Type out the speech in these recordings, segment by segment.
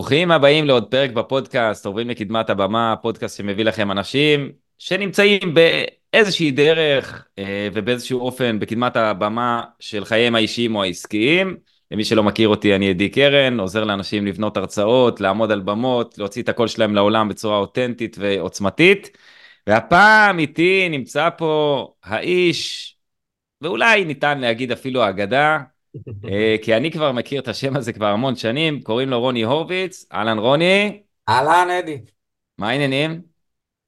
ברוכים הבאים לעוד פרק בפודקאסט, עוברים לקדמת הבמה, פודקאסט שמביא לכם אנשים שנמצאים באיזושהי דרך אה, ובאיזשהו אופן בקדמת הבמה של חייהם האישיים או העסקיים. למי שלא מכיר אותי, אני עדי קרן, עוזר לאנשים לבנות הרצאות, לעמוד על במות, להוציא את הקול שלהם לעולם בצורה אותנטית ועוצמתית. והפעם איתי נמצא פה האיש, ואולי ניתן להגיד אפילו האגדה, כי אני כבר מכיר את השם הזה כבר המון שנים, קוראים לו רוני הורוביץ. אהלן רוני. אהלן אדי. מה העניינים?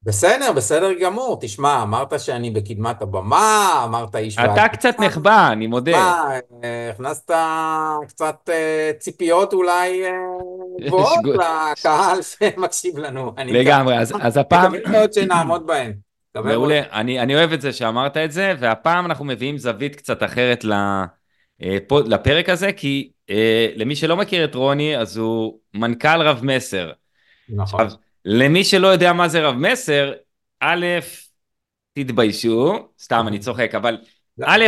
בסדר, בסדר גמור. תשמע, אמרת שאני בקדמת הבמה, אמרת איש... אתה קצת נחבא, אני מודה. מה, אה, הכנסת קצת אה, ציפיות אולי גבוהות לקהל שמקשיב לנו. לגמרי, אז הפעם... אני מקווה מאוד שנעמוד בהן. מעולה, אני אוהב את זה שאמרת את זה, והפעם אנחנו מביאים זווית קצת אחרת ל... אה, לפרק הזה, כי אה, למי שלא מכיר את רוני, אז הוא מנכ"ל רב מסר. נכון. עכשיו, למי שלא יודע מה זה רב מסר, א', תתביישו, סתם אני צוחק, אבל לא. א',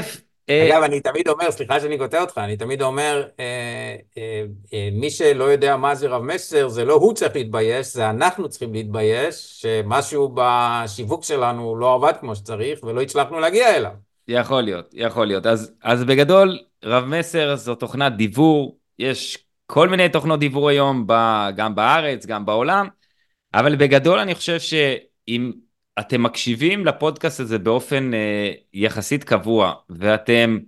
אה, אגב, אני תמיד אומר, סליחה שאני קוטע אותך, אני תמיד אומר, מי שלא יודע מה זה רב מסר, זה לא הוא צריך להתבייש, זה אנחנו צריכים להתבייש, שמשהו בשיווק שלנו לא עבד כמו שצריך ולא הצלחנו להגיע אליו. יכול להיות, יכול להיות. אז, אז בגדול, רב מסר זו תוכנת דיוור, יש כל מיני תוכנות דיוור היום, ב, גם בארץ, גם בעולם, אבל בגדול אני חושב שאם אתם מקשיבים לפודקאסט הזה באופן אה, יחסית קבוע, ואתם,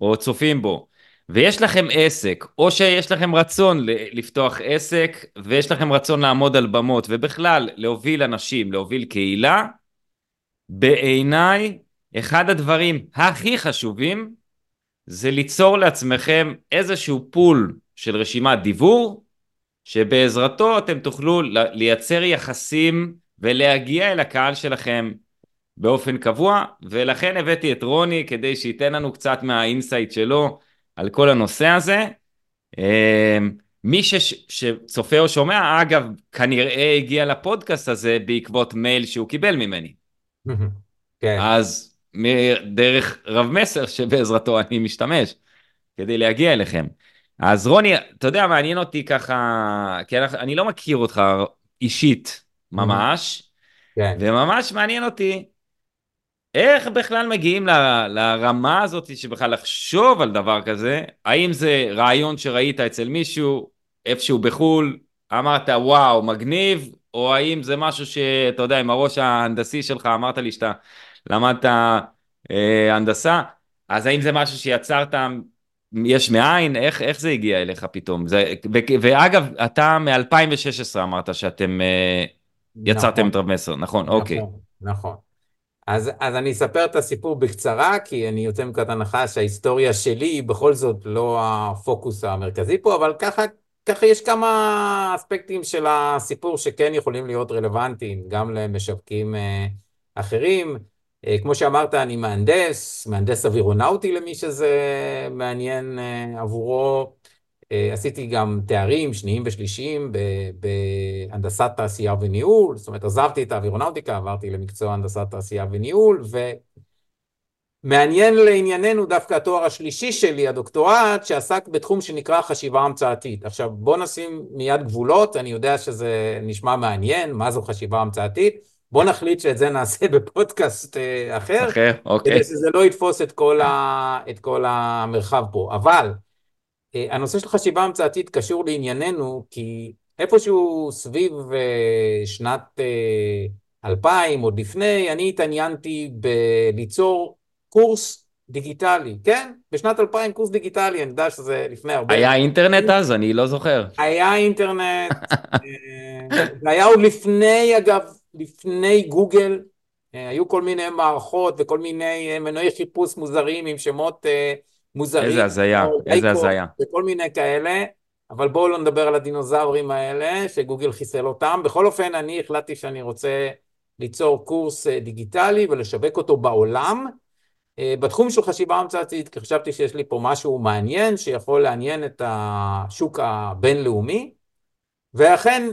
או צופים בו, ויש לכם עסק, או שיש לכם רצון לפתוח עסק, ויש לכם רצון לעמוד על במות, ובכלל להוביל אנשים, להוביל קהילה, בעיניי אחד הדברים הכי חשובים זה ליצור לעצמכם איזשהו pool של רשימת דיוור, שבעזרתו אתם תוכלו לייצר יחסים ולהגיע אל הקהל שלכם באופן קבוע, ולכן הבאתי את רוני כדי שייתן לנו קצת מה insight שלו על כל הנושא הזה. אמ, מי ש, שצופה או שומע, אגב, כנראה הגיע לפודקאסט הזה בעקבות מייל שהוא קיבל ממני. כן. אז דרך רב מסר שבעזרתו אני משתמש כדי להגיע אליכם. אז רוני, אתה יודע, מעניין אותי ככה, כי אני לא מכיר אותך אישית ממש, כן. וממש מעניין אותי איך בכלל מגיעים ל, לרמה הזאת שבכלל לחשוב על דבר כזה, האם זה רעיון שראית אצל מישהו, איפשהו בחו"ל, אמרת וואו, מגניב, או האם זה משהו שאתה יודע, עם הראש ההנדסי שלך אמרת לי שאתה למדת אה, הנדסה, אז האם זה משהו שיצרת יש מאין? איך, איך זה הגיע אליך פתאום? זה, ו, ואגב, אתה מ-2016 אמרת שאתם אה, יצרתם נכון. את רב מסר, נכון? נכון, אוקיי. נכון. אז, אז אני אספר את הסיפור בקצרה, כי אני יוצא מנקודת הנחה שההיסטוריה שלי היא בכל זאת לא הפוקוס המרכזי פה, אבל ככה, ככה יש כמה אספקטים של הסיפור שכן יכולים להיות רלוונטיים, גם למשווקים אה, אחרים. אה, כמו שאמרת, אני מהנדס, מהנדס אווירונאוטי למי שזה מעניין אה, עבורו. אה, עשיתי גם תארים שניים ושלישיים בהנדסת תעשייה וניהול, זאת אומרת עזבתי את האווירונאוטיקה, עברתי למקצוע הנדסת תעשייה וניהול, ומעניין לענייננו דווקא התואר השלישי שלי, הדוקטורט, שעסק בתחום שנקרא חשיבה המצאתית. עכשיו בוא נשים מיד גבולות, אני יודע שזה נשמע מעניין, מה זו חשיבה המצאתית. בוא נחליט שאת זה נעשה בפודקאסט אה, אחר, אחר, אוקיי. כדי שזה לא יתפוס את כל, ה, את כל המרחב פה. אבל אה, הנושא של חשיבה המצאתית קשור לענייננו, כי איפשהו סביב אה, שנת 2000, עוד לפני, אני התעניינתי בליצור קורס דיגיטלי, כן? בשנת 2000 קורס דיגיטלי, אני יודע שזה לפני הרבה... היה אינטרנט אז? אני לא זוכר. היה אינטרנט, זה היה עוד לפני, אגב, לפני גוגל, אה, היו כל מיני מערכות וכל מיני אה, מנועי חיפוש מוזרים עם שמות אה, מוזרים. איזה הזיה, איזה הזיה. וכל מיני כאלה, אבל בואו לא נדבר על הדינוזאורים האלה, שגוגל חיסל אותם. בכל אופן, אני החלטתי שאני רוצה ליצור קורס דיגיטלי ולשווק אותו בעולם. בתחום של חשיבה המצאתית, כי חשבתי שיש לי פה משהו מעניין שיכול לעניין את השוק הבינלאומי, ואכן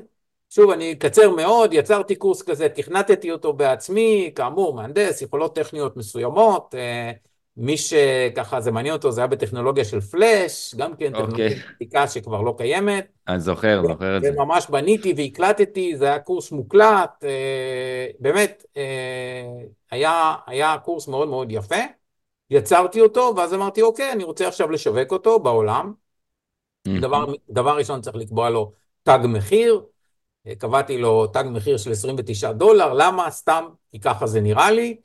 שוב, אני אקצר מאוד, יצרתי קורס כזה, תכנתתי אותו בעצמי, כאמור, מהנדס, יכולות טכניות מסוימות, אה, מי שככה זה מעניין אותו, זה היה בטכנולוגיה של פלאש, גם כן טכנולוגיה okay. שכבר לא קיימת. אני זוכר, זוכר את זה. וממש בניתי והקלטתי, זה היה קורס מוקלט, באמת, היה, היה קורס מאוד מאוד יפה. יצרתי אותו, ואז אמרתי, אוקיי, אני רוצה עכשיו לשווק אותו בעולם. דבר, דבר ראשון צריך לקבוע לו תג מחיר, קבעתי לו תג מחיר של 29 דולר, למה? סתם, כי ככה זה נראה לי.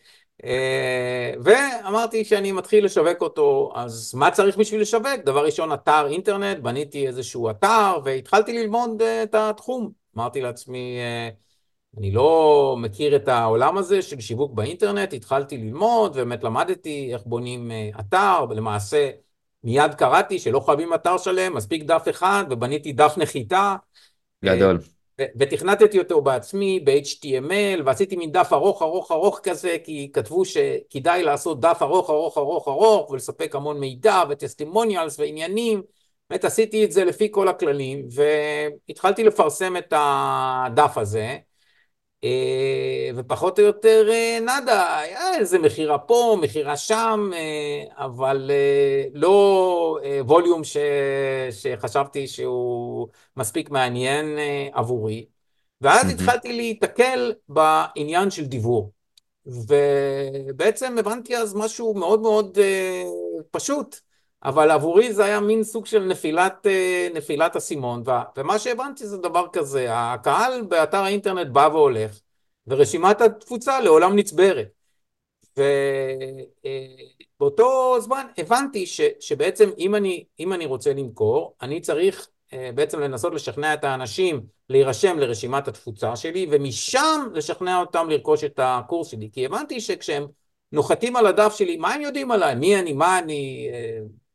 אה, ואמרתי שאני מתחיל לשווק אותו, אז מה צריך בשביל לשווק? דבר ראשון, אתר אינטרנט, בניתי איזשהו אתר והתחלתי ללמוד אה, את התחום. אמרתי לעצמי, אה, אני לא מכיר את העולם הזה של שיווק באינטרנט, התחלתי ללמוד, ובאמת למדתי איך בונים אתר, ולמעשה מיד קראתי שלא חייבים אתר שלם, מספיק דף אחד, ובניתי דף נחיתה. גדול. ותכנתתי אותו בעצמי ב-HTML, ועשיתי מין דף ארוך ארוך ארוך כזה, כי כתבו שכדאי לעשות דף ארוך ארוך ארוך ארוך, ולספק המון מידע וטסטימוניאלס ועניינים. באמת עשיתי את זה לפי כל הכללים, והתחלתי לפרסם את הדף הזה. אה, ופחות או יותר אה, נאדה, היה איזה מכירה פה, מכירה שם, אה, אבל לא ווליום ש... שחשבתי שהוא מספיק מעניין עבורי. ואז mm-hmm. התחלתי להיתקל בעניין של דיבור. ובעצם הבנתי אז משהו מאוד מאוד פשוט. אבל עבורי זה היה מין סוג של נפילת, אה, נפילת אסימון, ומה שהבנתי זה דבר כזה, הקהל באתר האינטרנט בא והולך, ורשימת התפוצה לעולם נצברת. ובאותו אה, זמן הבנתי ש, שבעצם אם אני, אם אני רוצה למכור, אני צריך אה, בעצם לנסות לשכנע את האנשים להירשם לרשימת התפוצה שלי, ומשם לשכנע אותם לרכוש את הקורס שלי. כי הבנתי שכשהם נוחתים על הדף שלי, מה הם יודעים עליי? מי אני? מה אני?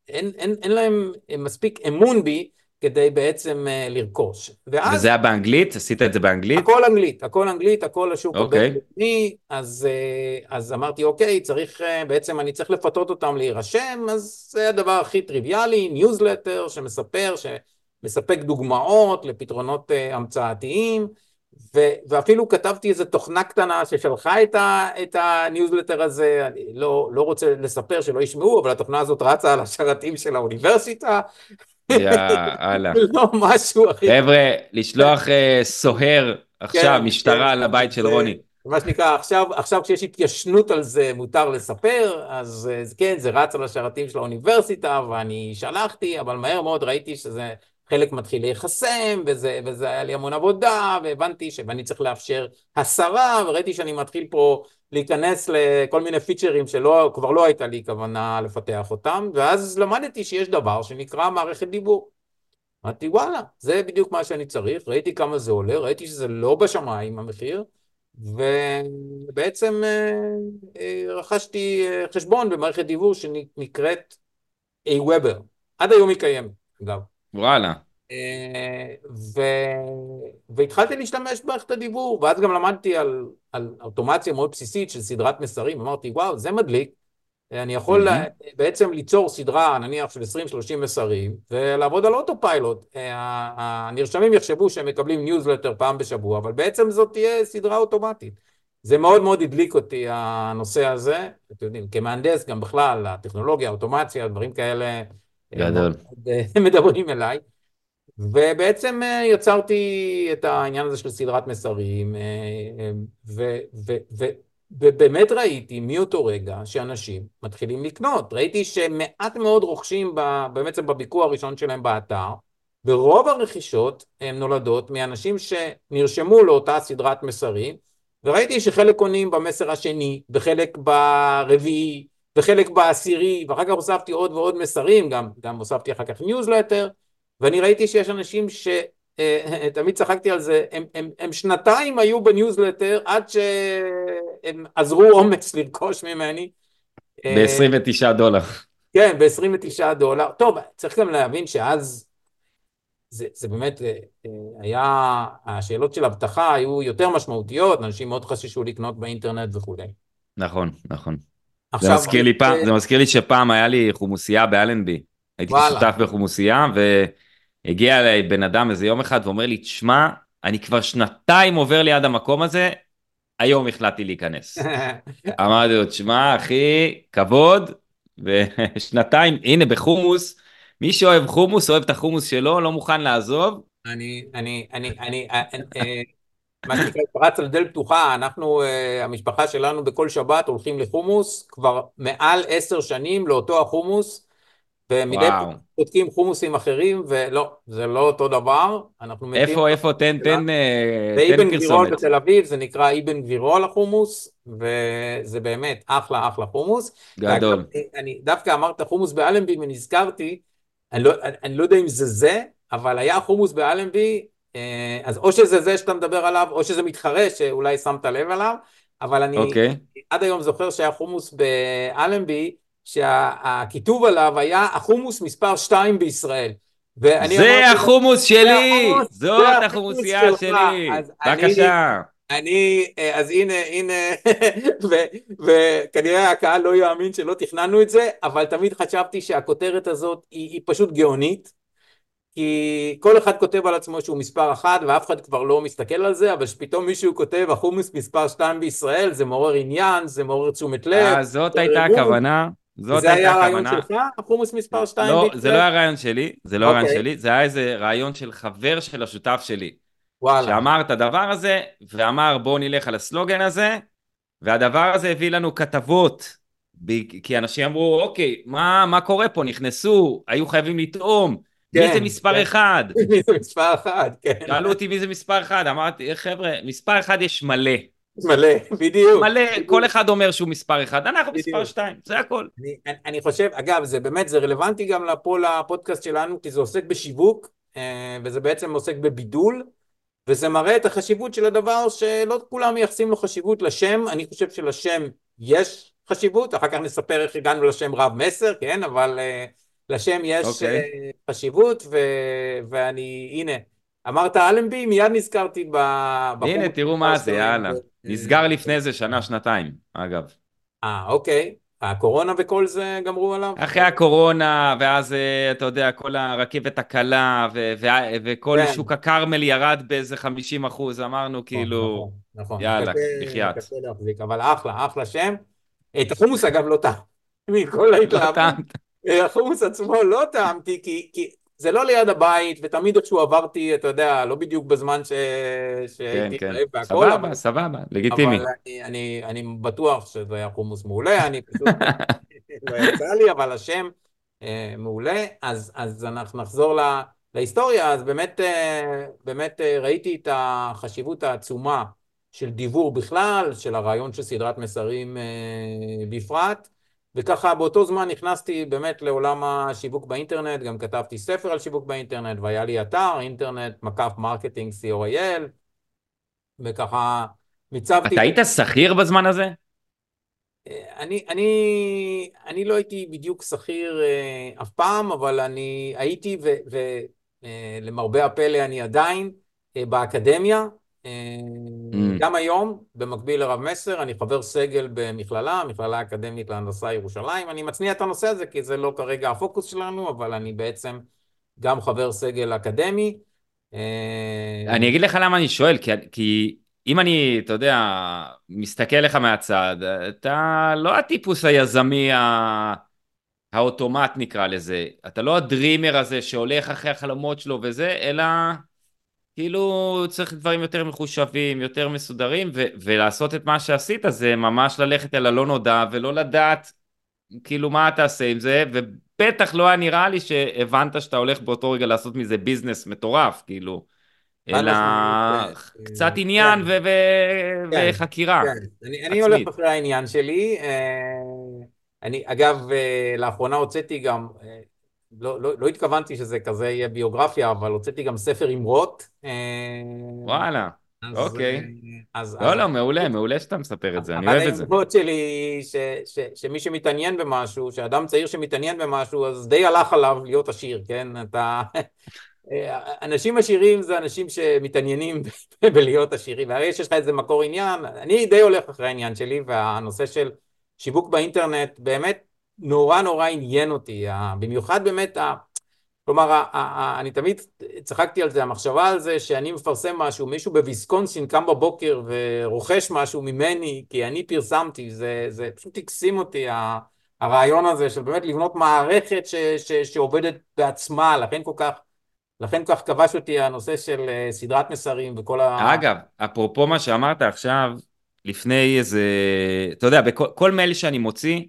אין, אין, אין להם מספיק אמון בי כדי בעצם אה, לרכוש. ואז... וזה היה באנגלית? עשית את זה באנגלית? הכל אנגלית, הכל אנגלית, הכל השוק אוקיי. אוקיי. הבינלאומי, אז, אה, אז אמרתי, אוקיי, צריך, אה, בעצם אני צריך לפתות אותם להירשם, אז זה הדבר הכי טריוויאלי, ניוזלטר שמספר, שמספק דוגמאות לפתרונות אה, המצאתיים. ואפילו כתבתי איזו תוכנה קטנה ששלחה את, את הניוזלטר הזה, אני לא, לא רוצה לספר שלא ישמעו, אבל התוכנה הזאת רצה על השרתים של האוניברסיטה. יאללה. לא משהו הכי... חבר'ה, לשלוח אה, סוהר עכשיו, כן, משטרה כן, לבית של רוני. מה שנקרא, עכשיו, עכשיו כשיש התיישנות על זה מותר לספר, אז כן, זה רץ על השרתים של האוניברסיטה ואני שלחתי, אבל מהר מאוד ראיתי שזה חלק מתחיל להיחסם, וזה, וזה היה לי המון עבודה, והבנתי שאני צריך לאפשר הסרה, וראיתי שאני מתחיל פה להיכנס לכל מיני פיצ'רים שכבר לא הייתה לי כוונה לפתח אותם, ואז למדתי שיש דבר שנקרא מערכת דיבור. אמרתי וואלה, זה בדיוק מה שאני צריך, ראיתי כמה זה עולה, ראיתי שזה לא בשמיים המחיר, ובעצם אה, אה, רכשתי אה, חשבון במערכת דיבור שנקראת AWeber, עד היום היא קיימת, אגב. וואלה. אה, ו... והתחלתי להשתמש במערכת הדיוור, ואז גם למדתי על, על אוטומציה מאוד בסיסית של סדרת מסרים, אמרתי וואו זה מדליק, אני יכול mm-hmm. בעצם ליצור סדרה נניח של 20-30 מסרים ולעבוד על auto pilot, אה, הנרשמים יחשבו שהם מקבלים ניוזלטר פעם בשבוע, אבל בעצם זאת תהיה סדרה אוטומטית. זה מאוד מאוד הדליק אותי הנושא הזה, אתם יודעים, כמהנדס גם בכלל, הטכנולוגיה, האוטומציה, דברים כאלה גדול. מדברים אליי. ובעצם אה, יצרתי את העניין הזה של סדרת מסרים, אה, ובאמת ראיתי מאותו רגע שאנשים מתחילים לקנות. ראיתי שמעט מאוד רוכשים בעצם בביקור הראשון שלהם באתר, ורוב הרכישות הן נולדות מאנשים שנרשמו לאותה סדרת מסרים, וראיתי שחלק קונים במסר השני, וחלק ברביעי, וחלק בעשירי, ואחר כך הוספתי עוד ועוד מסרים, גם, גם הוספתי אחר כך ניוזלטר, ואני ראיתי שיש אנשים ש... אה, תמיד צחקתי על זה, הם, הם, הם שנתיים היו בניוזלטר עד שהם אזרו אומץ לרכוש ממני. ב-29 דולר. כן, ב-29 דולר. טוב, צריך גם להבין שאז זה, זה באמת אה, היה, השאלות של אבטחה היו יותר משמעותיות, אנשים מאוד חששו לקנות באינטרנט וכולי. נכון, נכון. זה מזכיר, לי פעם, זה מזכיר לי שפעם היה לי חומוסייה באלנבי. הייתי. שותף בחומוסייה, והגיע אליי בן אדם איזה יום אחד ואומר לי, תשמע, אני כבר שנתיים עובר ליד המקום הזה, היום החלטתי להיכנס. אמרתי לו, תשמע, אחי, כבוד, ושנתיים, הנה בחומוס, מי שאוהב חומוס, אוהב את החומוס שלו, לא מוכן לעזוב. אני, אני, אני, אני, אה, אה, מה שנקרא, פרץ על דלת פתוחה, אנחנו, אה, המשפחה שלנו בכל שבת הולכים לחומוס, כבר מעל עשר שנים לאותו החומוס, ומדי פעם בודקים חומוסים אחרים, ולא, זה לא אותו דבר, אנחנו מתים... איפה, איפה, תן, תן, תן פרסומת. גבירול בתל אביב, זה נקרא אבן גבירול החומוס, וזה באמת אחלה, אחלה חומוס. גדול. ואגב, אני דווקא אמרת חומוס באלנבי, ונזכרתי, אני לא, אני, לא יודע אם זה זה, אבל היה חומוס באלנבי, אה, אז או שזה זה שאתה מדבר עליו, או שזה מתחרה שאולי שמת לב עליו, אבל אני okay. אוקיי. עד היום זוכר שהיה חומוס באלנבי, שהכיתוב עליו היה החומוס מספר 2 בישראל. זה החומוס שלי, זאת החומוסייה שלי, בבקשה. אני, אה, אז הנה, הנה, וכנראה הקהל לא יאמין שלא תכננו את זה, אבל תמיד חשבתי שהכותרת הזאת היא, היא פשוט גאונית, כי כל אחד כותב על עצמו שהוא מספר אחת ואף אחד כבר לא מסתכל על זה, אבל שפתאום מישהו כותב החומוס מספר שתיים בישראל, זה מעורר עניין, זה מעורר תשומת לב. אה, זאת הייתה הכוונה. זאת זה היה הרעיון שלך, החומוס מספר 2 לא, בישראל? זה לא היה רעיון שלי, זה לא okay. הרעיון אוקיי. שלי, זה היה איזה רעיון של חבר של השותף שלי. וואלה. שאמר את הדבר הזה, ואמר בואו נלך על הסלוגן הזה, והדבר הזה הביא לנו כתבות, כי אנשים אמרו, אוקיי, מה, מה קורה פה? נכנסו, היו חייבים לטעום. כן, מי זה מספר כן. אחד? מי זה מספר אחד, כן. שאלו אותי מי זה מספר אחד, אמרתי, חבר'ה, מספר אחד יש מלא. מלא, בדיוק. מלא, כל אחד אומר שהוא מספר אחד, אנחנו בדיוק. מספר שתיים, זה הכל. אני, אני חושב, אגב, זה באמת, זה רלוונטי גם לפה לפודקאסט שלנו, כי זה עוסק בשיווק, אה, וזה בעצם עוסק בבידול, וזה מראה את החשיבות של הדבר שלא כולם מייחסים לו חשיבות לשם, אני חושב שלשם יש חשיבות, אחר כך נספר איך הגענו לשם רב מסר, כן, אבל uh, לשם יש okay. אוקיי. uh, חשיבות, ו, ואני, הנה, אמרת אלנבי, מיד נזכרתי ב... הנה, תראו מה זה, יאללה. נסגר לפני איזה שנה, שנתיים, אגב. אה, אוקיי. הקורונה וכל זה גמרו עליו? אחרי הקורונה, ואז אה, אתה יודע, כל הרכבת הקלה, ו- ו- וכל כן. שוק הכרמל ירד באיזה 50 אחוז, אמרנו נכון, כאילו, נכון, נכון. יאללה, בחייאת. אבל אחלה, אחלה שם. את החומוס אגב לא טעם. מכל לא ההתלהבות. החומוס עצמו לא טעמתי, כי, כי זה לא ליד הבית, ותמיד איכשהו עברתי, אתה יודע, לא בדיוק בזמן ש... שהייתי כן, כן. והכל. סבבה, אבל... סבבה, לגיטימי. אבל אני, אני, אני בטוח שזה היה חומוס מעולה, אני פשוט לא יצא לי, אבל השם אה, מעולה. אז, אז אנחנו נחזור לה, להיסטוריה, אז באמת, אה, באמת אה, ראיתי את החשיבות העצומה של דיבור בכלל, של הרעיון של סדרת מסרים אה, בפרט. וככה באותו זמן נכנסתי באמת לעולם השיווק באינטרנט, גם כתבתי ספר על שיווק באינטרנט, והיה לי אתר, אינטרנט, מקף marketing co.il, וככה מיצבתי... אתה היית שכיר בזמן הזה? אני, אני, אני לא הייתי בדיוק שכיר אה, אף פעם, אבל אני הייתי, ולמרבה אה, הפלא אני עדיין, אה, באקדמיה. גם היום, במקביל לרב מסר, אני חבר סגל במכללה, המכללה האקדמית להנדסה ירושלים. אני מצניע את הנושא הזה כי זה לא כרגע הפוקוס שלנו, אבל אני בעצם גם חבר סגל אקדמי. אה, אני אגיד לך למה אני שואל, כי, כי אם אני, אתה יודע, מסתכל לך מהצד, אתה לא הטיפוס היזמי ה... האוטומט נקרא לזה, אתה לא הדרימר הזה שהולך אחרי החלומות שלו וזה, אלא כאילו צריך דברים יותר מחושבים, יותר מסודרים, ו- ולעשות את מה שעשית זה ממש ללכת אל הלא נודע ולא לדעת כאילו מה תעשה עם זה, ובטח לא היה נראה לי שהבנת שאתה הולך באותו רגע לעשות מזה ביזנס מטורף, כאילו, אלא כן, קצת כן. עניין ו- ו- כן, וחקירה. אני, אני הולך אחרי העניין שלי, אה, אני אגב אה, לאחרונה הוצאתי גם אה, לא, לא, לא התכוונתי שזה כזה יהיה ביוגרפיה, אבל הוצאתי גם ספר אמרות. אה, וואלה, אז, אוקיי. אז, לא, אז, לא, מעולה, מעולה שאתה מספר את זה, אני אוהב את זה. האמרות שלי, ש, ש, שמי שמתעניין במשהו, שאדם צעיר שמתעניין במשהו, אז די הלך עליו להיות עשיר, כן? אתה... אנשים עשירים זה אנשים שמתעניינים בלהיות עשירים, והרי יש לך איזה מקור עניין, אני די הולך אחרי העניין שלי, והנושא של שיווק באינטרנט באמת נורא נורא עניין אותי, במיוחד באמת, כלומר, אני תמיד צחקתי על זה, המחשבה על זה שאני מפרסם משהו, מישהו בוויסקונסין קם בבוקר ורוכש משהו ממני כי אני פרסמתי, זה, זה פשוט הקסים אותי הרעיון הזה של באמת לבנות מערכת ש, ש, שעובדת בעצמה, לכן כל כך, לכן כך כבש אותי הנושא של אה, סדרת מסרים וכל ה... אגב, אפרופו מה שאמרת עכשיו, לפני איזה, אתה יודע, בכל מייל שאני מוציא,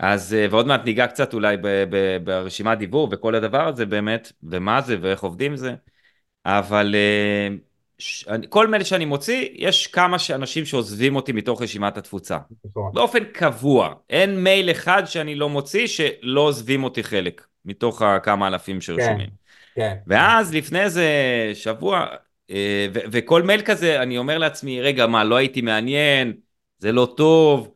אז, אה, ועוד מעט ניגע קצת אולי ב, ב, ברשימת דיבור וכל הדבר הזה באמת, ומה זה ואיך עובדים זה, אבל אה, ש, כל מייל שאני מוציא, יש כמה אנשים שעוזבים אותי מתוך רשימת התפוצה. נכון. באופן קבוע. אין מייל אחד שאני לא מוציא שלא עוזבים אותי חלק, מתוך הכמה אלפים שרשומים. כן, כן. ואז לפני איזה שבוע, אה, וכל מייל כזה, אני אומר לעצמי, רגע, מה, לא הייתי מעניין, זה לא טוב,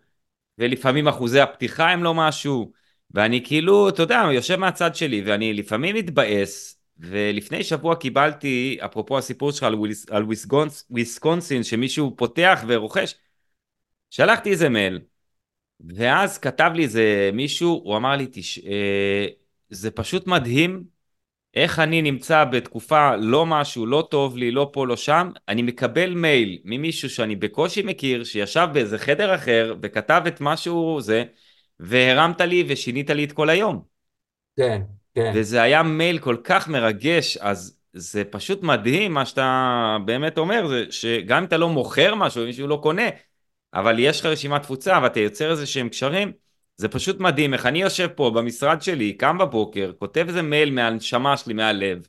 ולפעמים אחוזי הפתיחה הם לא משהו, ואני כאילו, אתה יודע, יושב מהצד שלי, ואני לפעמים מתבאס, ולפני שבוע קיבלתי, אפרופו הסיפור שלך על, וויס, על וויסקונס, וויסקונסין, שמישהו פותח ורוכש, שלחתי איזה מייל, ואז כתב לי איזה מישהו, הוא אמר לי, תש... אה, זה פשוט מדהים איך אני נמצא בתקופה לא משהו, לא טוב לי, לא פה, לא שם, אני מקבל מייל ממישהו שאני בקושי מכיר, שישב באיזה חדר אחר וכתב את משהו זה, והרמת לי ושינית לי את כל היום. כן, כן. וזה היה מייל כל כך מרגש, אז זה פשוט מדהים מה שאתה באמת אומר, זה שגם אם אתה לא מוכר משהו, מישהו לא קונה, אבל יש לך רשימת תפוצה ואתה יוצר איזה שהם קשרים, זה פשוט מדהים איך אני יושב פה במשרד שלי, קם בבוקר, כותב איזה מייל מהנשמה שלי, מהלב,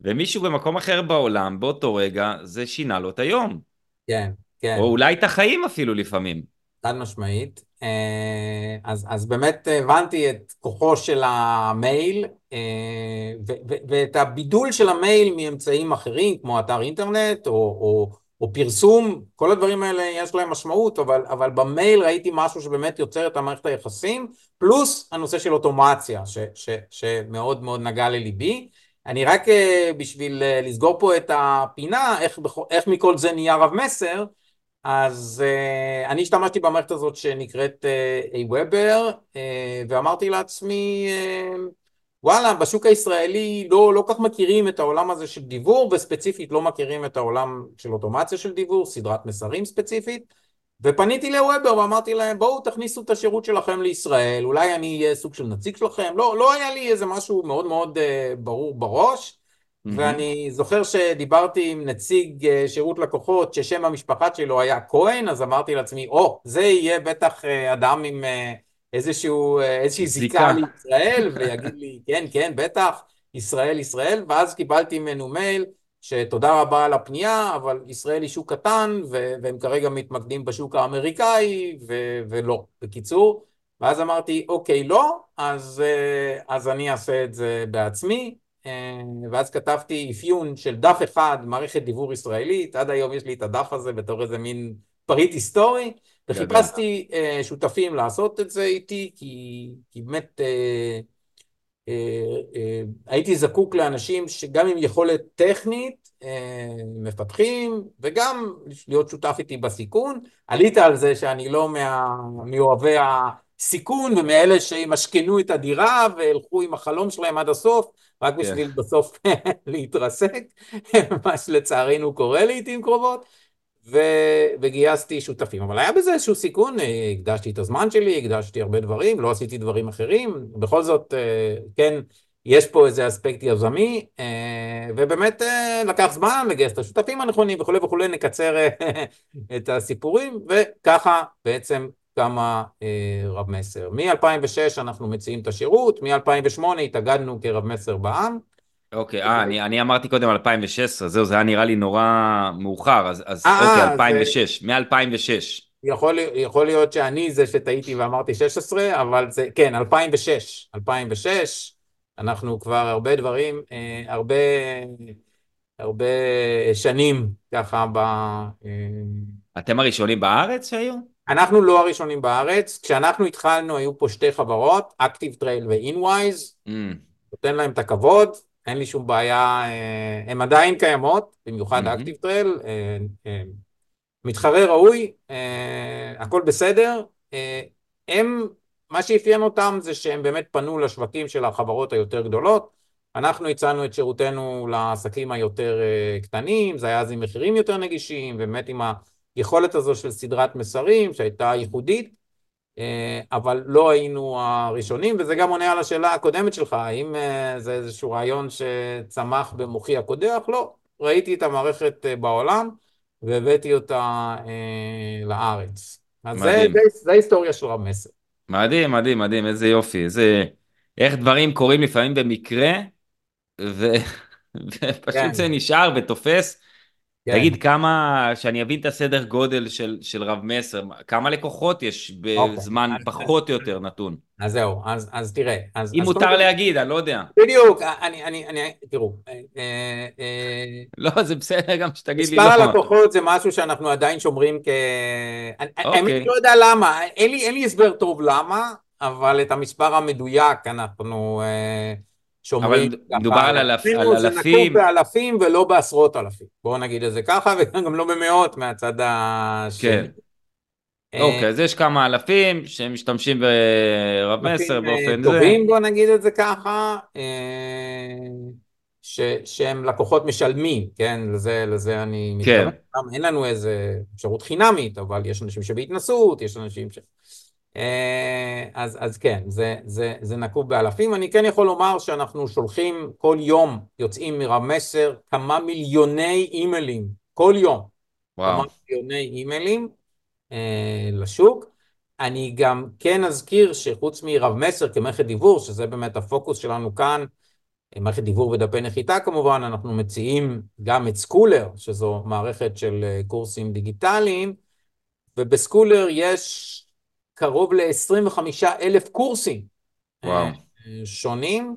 ומישהו במקום אחר בעולם, באותו רגע, זה שינה לו את היום. כן, כן. או אולי את החיים אפילו לפעמים. חד משמעית. אה, אז, אז באמת הבנתי את כוחו של המייל אה, ו, ו, ואת הבידול של המייל מאמצעים אחרים, כמו אתר אינטרנט או, או או פרסום, כל הדברים האלה יש להם משמעות, אבל, אבל במייל ראיתי משהו שבאמת יוצר את המערכת היחסים, פלוס הנושא של אוטומציה, ש, ש, שמאוד מאוד נגע לליבי. אני רק אה, בשביל אה, לסגור פה את הפינה, איך, איך מכל זה נהיה רב מסר, אז uh, אני השתמשתי במערכת הזאת שנקראת uh, Aweber, uh, ואמרתי לעצמי, uh, וואלה, בשוק הישראלי לא, לא כך מכירים את העולם הזה של דיבור, וספציפית לא מכירים את העולם של אוטומציה של דיבור, סדרת מסרים ספציפית, ופניתי לוובר ואמרתי להם, בואו תכניסו את השירות שלכם לישראל, אולי אני אהיה סוג של נציג שלכם, לא, לא היה לי איזה משהו מאוד מאוד uh, ברור בראש, mm-hmm. ואני זוכר שדיברתי עם נציג uh, שירות לקוחות ששם המשפחה שלו היה כהן, אז אמרתי לעצמי, או, oh, זה יהיה בטח uh, אדם עם... Uh, איזשהו, אה, איזושהי זיקה לישראל, ויגיד לי, כן, כן, בטח, ישראל, ישראל, ואז קיבלתי ממנו מייל, שתודה רבה על הפנייה, אבל ישראל היא שוק קטן, והם כרגע מתמקדים בשוק האמריקאי, ולא, בקיצור. ואז אמרתי, אוקיי, לא, אז, אה, אז אני אעשה את זה בעצמי. אה, ואז כתבתי אפיון של דף אחד, מערכת דיבור ישראלית, עד היום יש לי את הדף הזה בתור איזה מין פריט היסטורי. וחיפשתי uh, שותפים לעשות את זה איתי, כי, כי באמת uh, uh, uh, הייתי זקוק לאנשים שגם עם יכולת טכנית, uh, מפתחים, וגם להיות שותף איתי בסיכון. עלית על זה שאני לא מה, מאוהבי הסיכון ומאלה שימשכנו את הדירה והלכו עם החלום שלהם עד הסוף, רק כן. בשביל בסוף להתרסק, מה שלצערנו קורה לעיתים קרובות. ו... וגייסתי שותפים. אבל היה בזה איזשהו סיכון, אה, הקדשתי את הזמן שלי, הקדשתי הרבה דברים, לא עשיתי דברים אחרים, בכל זאת, אה, כן, יש פה איזה אספקט יזמי, אה, ובאמת לקח זמן לגייס את השותפים הנכונים וכולי וכולי, נקצר את הסיפורים, וככה בעצם קמה רב מסר. מ-2006 אנחנו מציעים את השירות, מ-2008 התאגדנו כרב מסר בעם, אוקיי, אה, אני, אני אמרתי קודם 2016, זהו, זה היה נראה לי נורא מאוחר, אז, אז 아, אה, אוקיי, 2006, זה... מ-2006. יכול, יכול להיות שאני זה שטעיתי ואמרתי 16, אבל זה, כן, 2006, 2006, אנחנו כבר הרבה דברים, אה, הרבה, הרבה שנים ככה ב... אה, אתם הראשונים בארץ שהיו? אנחנו לא הראשונים בארץ, כשאנחנו התחלנו היו פה שתי חברות, Active Trail ו-InWise, ממ. נותן להם את הכבוד, אין לי שום בעיה, אה, הן עדיין קיימות, במיוחד Active Trail, אה, אה, מתחרה ראוי, הכל בסדר, הם, מה שאפיין אותם זה שהם באמת פנו לשווקים של החברות היותר גדולות, אנחנו הצענו את שירותנו לעסקים היותר קטנים, זה היה אז עם מחירים יותר נגישים, באמת עם היכולת הזו של סדרת מסרים שהייתה ייחודית, אבל לא היינו הראשונים, וזה גם עונה על השאלה הקודמת שלך, האם זה איזשהו רעיון שצמח במוחי הקודח? לא, ראיתי את המערכת בעולם והבאתי אותה לארץ. אז מדהים. זה, זה, זה ההיסטוריה של רב מסר. מדהים, מדהים, מדהים, איזה יופי, איזה... איך דברים קורים לפעמים במקרה, ו... ופשוט כן. זה נשאר ותופס. כן. תגיד כמה, שאני אבין את הסדר גודל של, של רב מסר, כמה לקוחות יש בזמן אוקיי. פחות או יותר נתון? אז זהו, אז, אז תראה. אז, אם אז מותר כל... להגיד, אני לא יודע. בדיוק, אני, אני, אני, תראו. אה, אה, לא, זה בסדר גם שתגיד לי לא. מספר הלקוחות זה משהו שאנחנו עדיין שומרים כ... אוקיי. אני לא יודע למה, אין לי, אין לי הסבר טוב למה, אבל את המספר המדויק אנחנו... אה, שומרים. אבל מדובר על, אלפים. על אלפים. זה נקוב באלפים ולא בעשרות אלפים. בואו נגיד את זה ככה, וגם לא במאות מהצד השני. כן. אה, אוקיי, אז יש כמה אלפים שמשתמשים ברב מסר אה, באופן זה. טובים, בוא נגיד את זה ככה, אה, ש, שהם לקוחות משלמים, כן? לזה, לזה אני כן. מתכוון. אין לנו איזה אפשרות חינמית, אבל יש אנשים שבהתנסות, יש אנשים ש... אה, אז, אז כן, זה, זה, זה נקוב באלפים. אני כן יכול לומר שאנחנו שולחים כל יום, יוצאים מרב מסר, כמה מיליוני אימיילים, כל יום. וואו. כמה מיליוני אימיילים אה, לשוק. אני גם כן אזכיר שחוץ מרב מסר כמערכת דיוור, שזה באמת הפוקוס שלנו כאן, מערכת דיוור ודפי נחיתה כמובן, אנחנו מציעים גם את סקולר, שזו מערכת של אה, קורסים דיגיטליים, ובסקולר יש קרוב ל-25 אלף קורסים וואו. אה, שונים,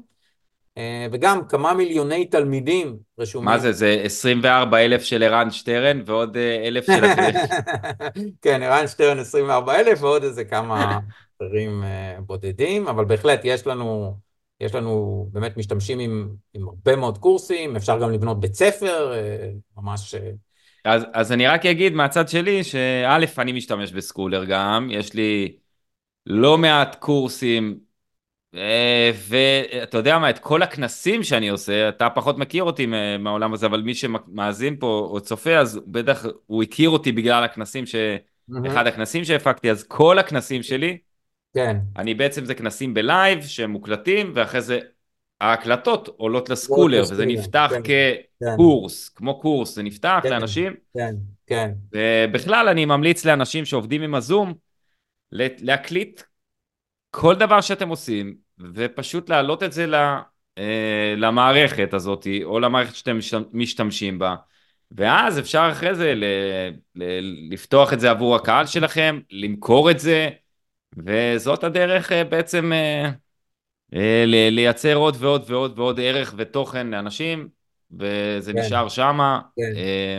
אה, וגם כמה מיליוני תלמידים רשומים. מה זה, זה 24 אלף של ערן שטרן ועוד אה, אלף של? כן, ערן שטרן 24 אלף ועוד איזה כמה אחרים בודדים, אבל בהחלט יש לנו, יש לנו באמת משתמשים עם, עם הרבה מאוד קורסים, אפשר גם לבנות בית ספר, ממש... אז, אז אני רק אגיד מהצד שלי, שא', אני משתמש בסקולר גם, יש לי לא מעט קורסים, אה, ואתה יודע מה, את כל הכנסים שאני עושה, אתה פחות מכיר אותי מהעולם הזה, אבל מי שמאזין פה או צופה, אז בטח הוא הכיר אותי בגלל הכנסים, ש... mm-hmm. אחד הכנסים שהפקתי, אז כל הכנסים שלי, כן. אני בעצם זה כנסים בלייב שהם מוקלטים, ואחרי זה ההקלטות עולות לסקולר, וזה נפתח כן, כקורס, כן. כמו קורס, זה נפתח כן, לאנשים. כן, כן. ובכלל אני ממליץ לאנשים שעובדים עם הזום, להקליט כל דבר שאתם עושים, ופשוט להעלות את זה אה, למערכת הזאת, או למערכת שאתם משתמשים בה, ואז אפשר אחרי זה לפתוח את זה עבור הקהל שלכם, למכור את זה, וזאת הדרך אה, בעצם... אה, לייצר עוד ועוד ועוד ועוד ערך ותוכן לאנשים, וזה כן. נשאר שמה. כן. אה,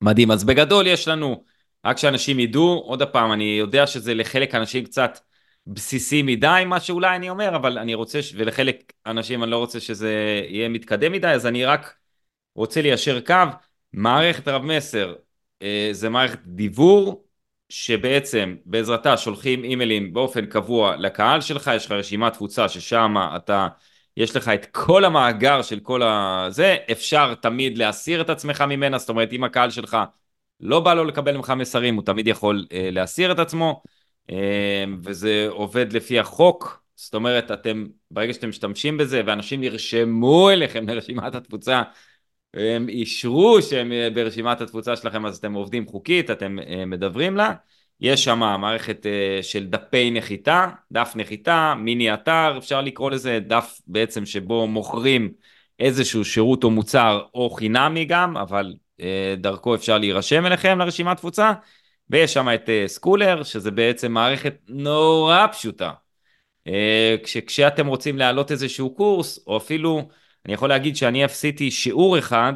מדהים. אז בגדול יש לנו, רק שאנשים ידעו, עוד פעם, אני יודע שזה לחלק אנשים קצת בסיסי מדי, מה שאולי אני אומר, אבל אני רוצה, ולחלק אנשים אני לא רוצה שזה יהיה מתקדם מדי, אז אני רק רוצה ליישר קו. מערכת רב מסר אה, זה מערכת דיבור שבעצם בעזרתה שולחים אימיילים באופן קבוע לקהל שלך, יש לך רשימת תפוצה ששם אתה, יש לך את כל המאגר של כל הזה, אפשר תמיד להסיר את עצמך ממנה, זאת אומרת אם הקהל שלך לא בא לו לקבל ממך מסרים, הוא תמיד יכול אה, להסיר את עצמו, אה, וזה עובד לפי החוק, זאת אומרת אתם, ברגע שאתם משתמשים בזה ואנשים נרשמו אליכם לרשימת התפוצה, הם אישרו שהם אה, ברשימת התפוצה שלכם אז אתם עובדים חוקית, אתם אה, מדברים לה. יש שם מערכת אה, של דפי נחיתה, דף נחיתה, מיני אתר, אפשר לקרוא לזה דף בעצם שבו מוכרים איזשהו שירות או מוצר או חינמי גם, אבל דרכו אפשר להירשם אליכם לרשימת תפוצה. ויש שם את Schooler, שזה בעצם מערכת נורא פשוטה. כש, כשאתם רוצים להעלות איזשהו קורס, או אפילו אני יכול להגיד שאני עשיתי שיעור אחד,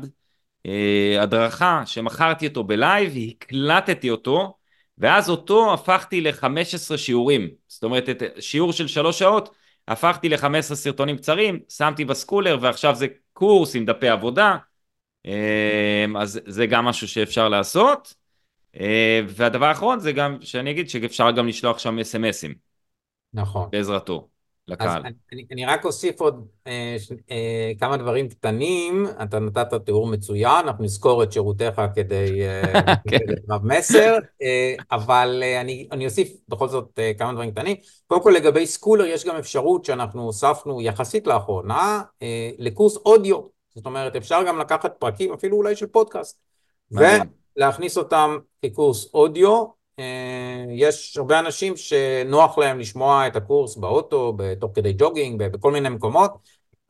אה, הדרכה, שמכרתי אותו בלייב, הקלטתי אותו, ואז אותו הפכתי ל-15 שיעורים. זאת אומרת, את שיעור של שלוש שעות, הפכתי ל-15 סרטונים קצרים, שמתי ב Schooler, ועכשיו זה קורס עם דפי עבודה, אה, אז זה גם משהו שאפשר לעשות. אה, והדבר האחרון זה גם שאני אגיד שאפשר גם לשלוח שם אס.אם.אסים. נכון. בעזרתו. לקהל. אז אני, אני רק אוסיף עוד אה, ש, אה, כמה דברים קטנים. אתה נתת תיאור מצוין, אנחנו נזכור את שירותיך כדי אה, כן. רב מסר, אה, אבל אה, אני, אני אוסיף בכל זאת אה, כמה דברים קטנים. קודם כל לגבי סקולר יש גם אפשרות שאנחנו הוספנו יחסית לאחרונה אה, לקורס אודיו. זאת אומרת, אפשר גם לקחת פרקים, אפילו אולי של פודקאסט. ולהכניס אותם כקורס אודיו. אה, יש הרבה אנשים שנוח להם לשמוע את הקורס באוטו, תוך כדי ג'וגינג, בכל מיני מקומות,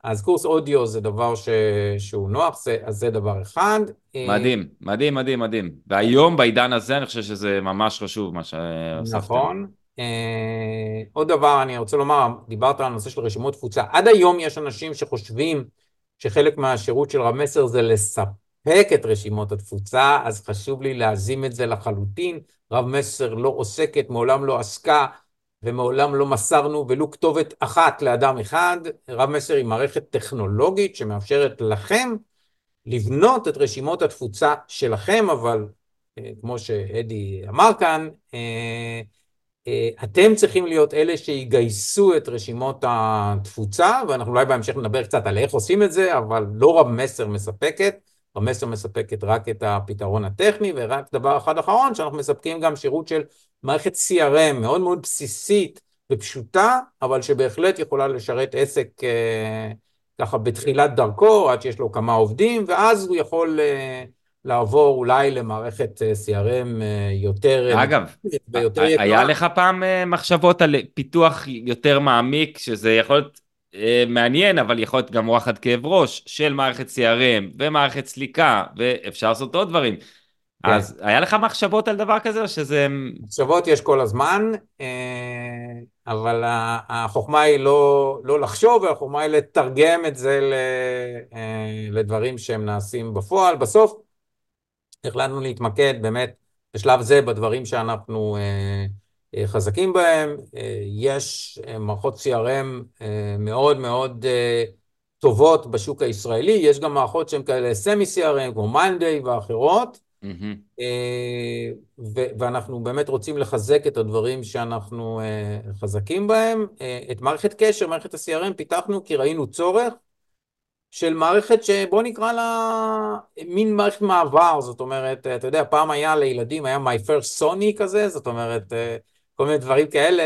אז קורס אודיו זה דבר ש... שהוא נוח, זה... אז זה דבר אחד. אה, מדהים, מדהים, מדהים, מדהים. והיום בעידן הזה אני חושב שזה ממש חשוב מה שהוספתם. נכון. Uh, עוד דבר אני רוצה לומר, דיברת על הנושא של רשימות תפוצה. עד היום יש אנשים שחושבים שחלק מהשירות של רב מסר זה לספק את רשימות התפוצה, אז חשוב לי להזים את זה לחלוטין. רב מסר לא עוסקת, מעולם לא עסקה ומעולם לא מסרנו ולו כתובת אחת לאדם אחד. רב מסר היא מערכת טכנולוגית שמאפשרת לכם לבנות את רשימות התפוצה שלכם, אבל אה, כמו שאדי אמר כאן, אה, אה, אתם צריכים להיות אלה שיגייסו את רשימות התפוצה, ואנחנו אולי בהמשך נדבר קצת על איך עושים את זה, אבל לא רב מסר מספקת. המסר מספקת רק את הפתרון הטכני, ורק דבר אחד אחרון, שאנחנו מספקים גם שירות של מערכת CRM מאוד מאוד בסיסית ופשוטה, אבל שבהחלט יכולה לשרת עסק אה, ככה בתחילת דרכו, עד שיש לו כמה עובדים, ואז הוא יכול אה, לעבור אולי למערכת אה, CRM אה, יותר... אה, אגב, ויותר היה לך פעם אה, מחשבות על פיתוח יותר מעמיק, שזה יכול להיות... אה, מעניין, אבל יכול להיות גם וואחד כאב ראש של מערכת CRM ומערכת סליקה, ואפשר לעשות עוד דברים. כן. אז היה לך מחשבות על דבר כזה, או שזה... מחשבות יש כל הזמן, אה, אבל החוכמה היא לא, לא לחשוב, החוכמה היא לתרגם את זה אה, לדברים שהם נעשים בפועל. בסוף החלטנו להתמקד באמת בשלב זה בדברים שאנחנו... אה, חזקים בהם. אה, יש אה, מערכות CRM מאוד מאוד טובות בשוק הישראלי, יש גם מערכות שהן כאלה סמי CRM, כמו מאנדיי ואחרות, mm-hmm. ואנחנו באמת רוצים לחזק את הדברים שאנחנו חזקים בהם. את מערכת קשר, מערכת ה-CRM, פיתחנו כי ראינו צורך של מערכת שבוא נקרא לה מין מערכת מעבר, זאת אומרת, אתה יודע, פעם היה לילדים, היה My First Sony כזה, זאת אומרת, כל מיני דברים כאלה,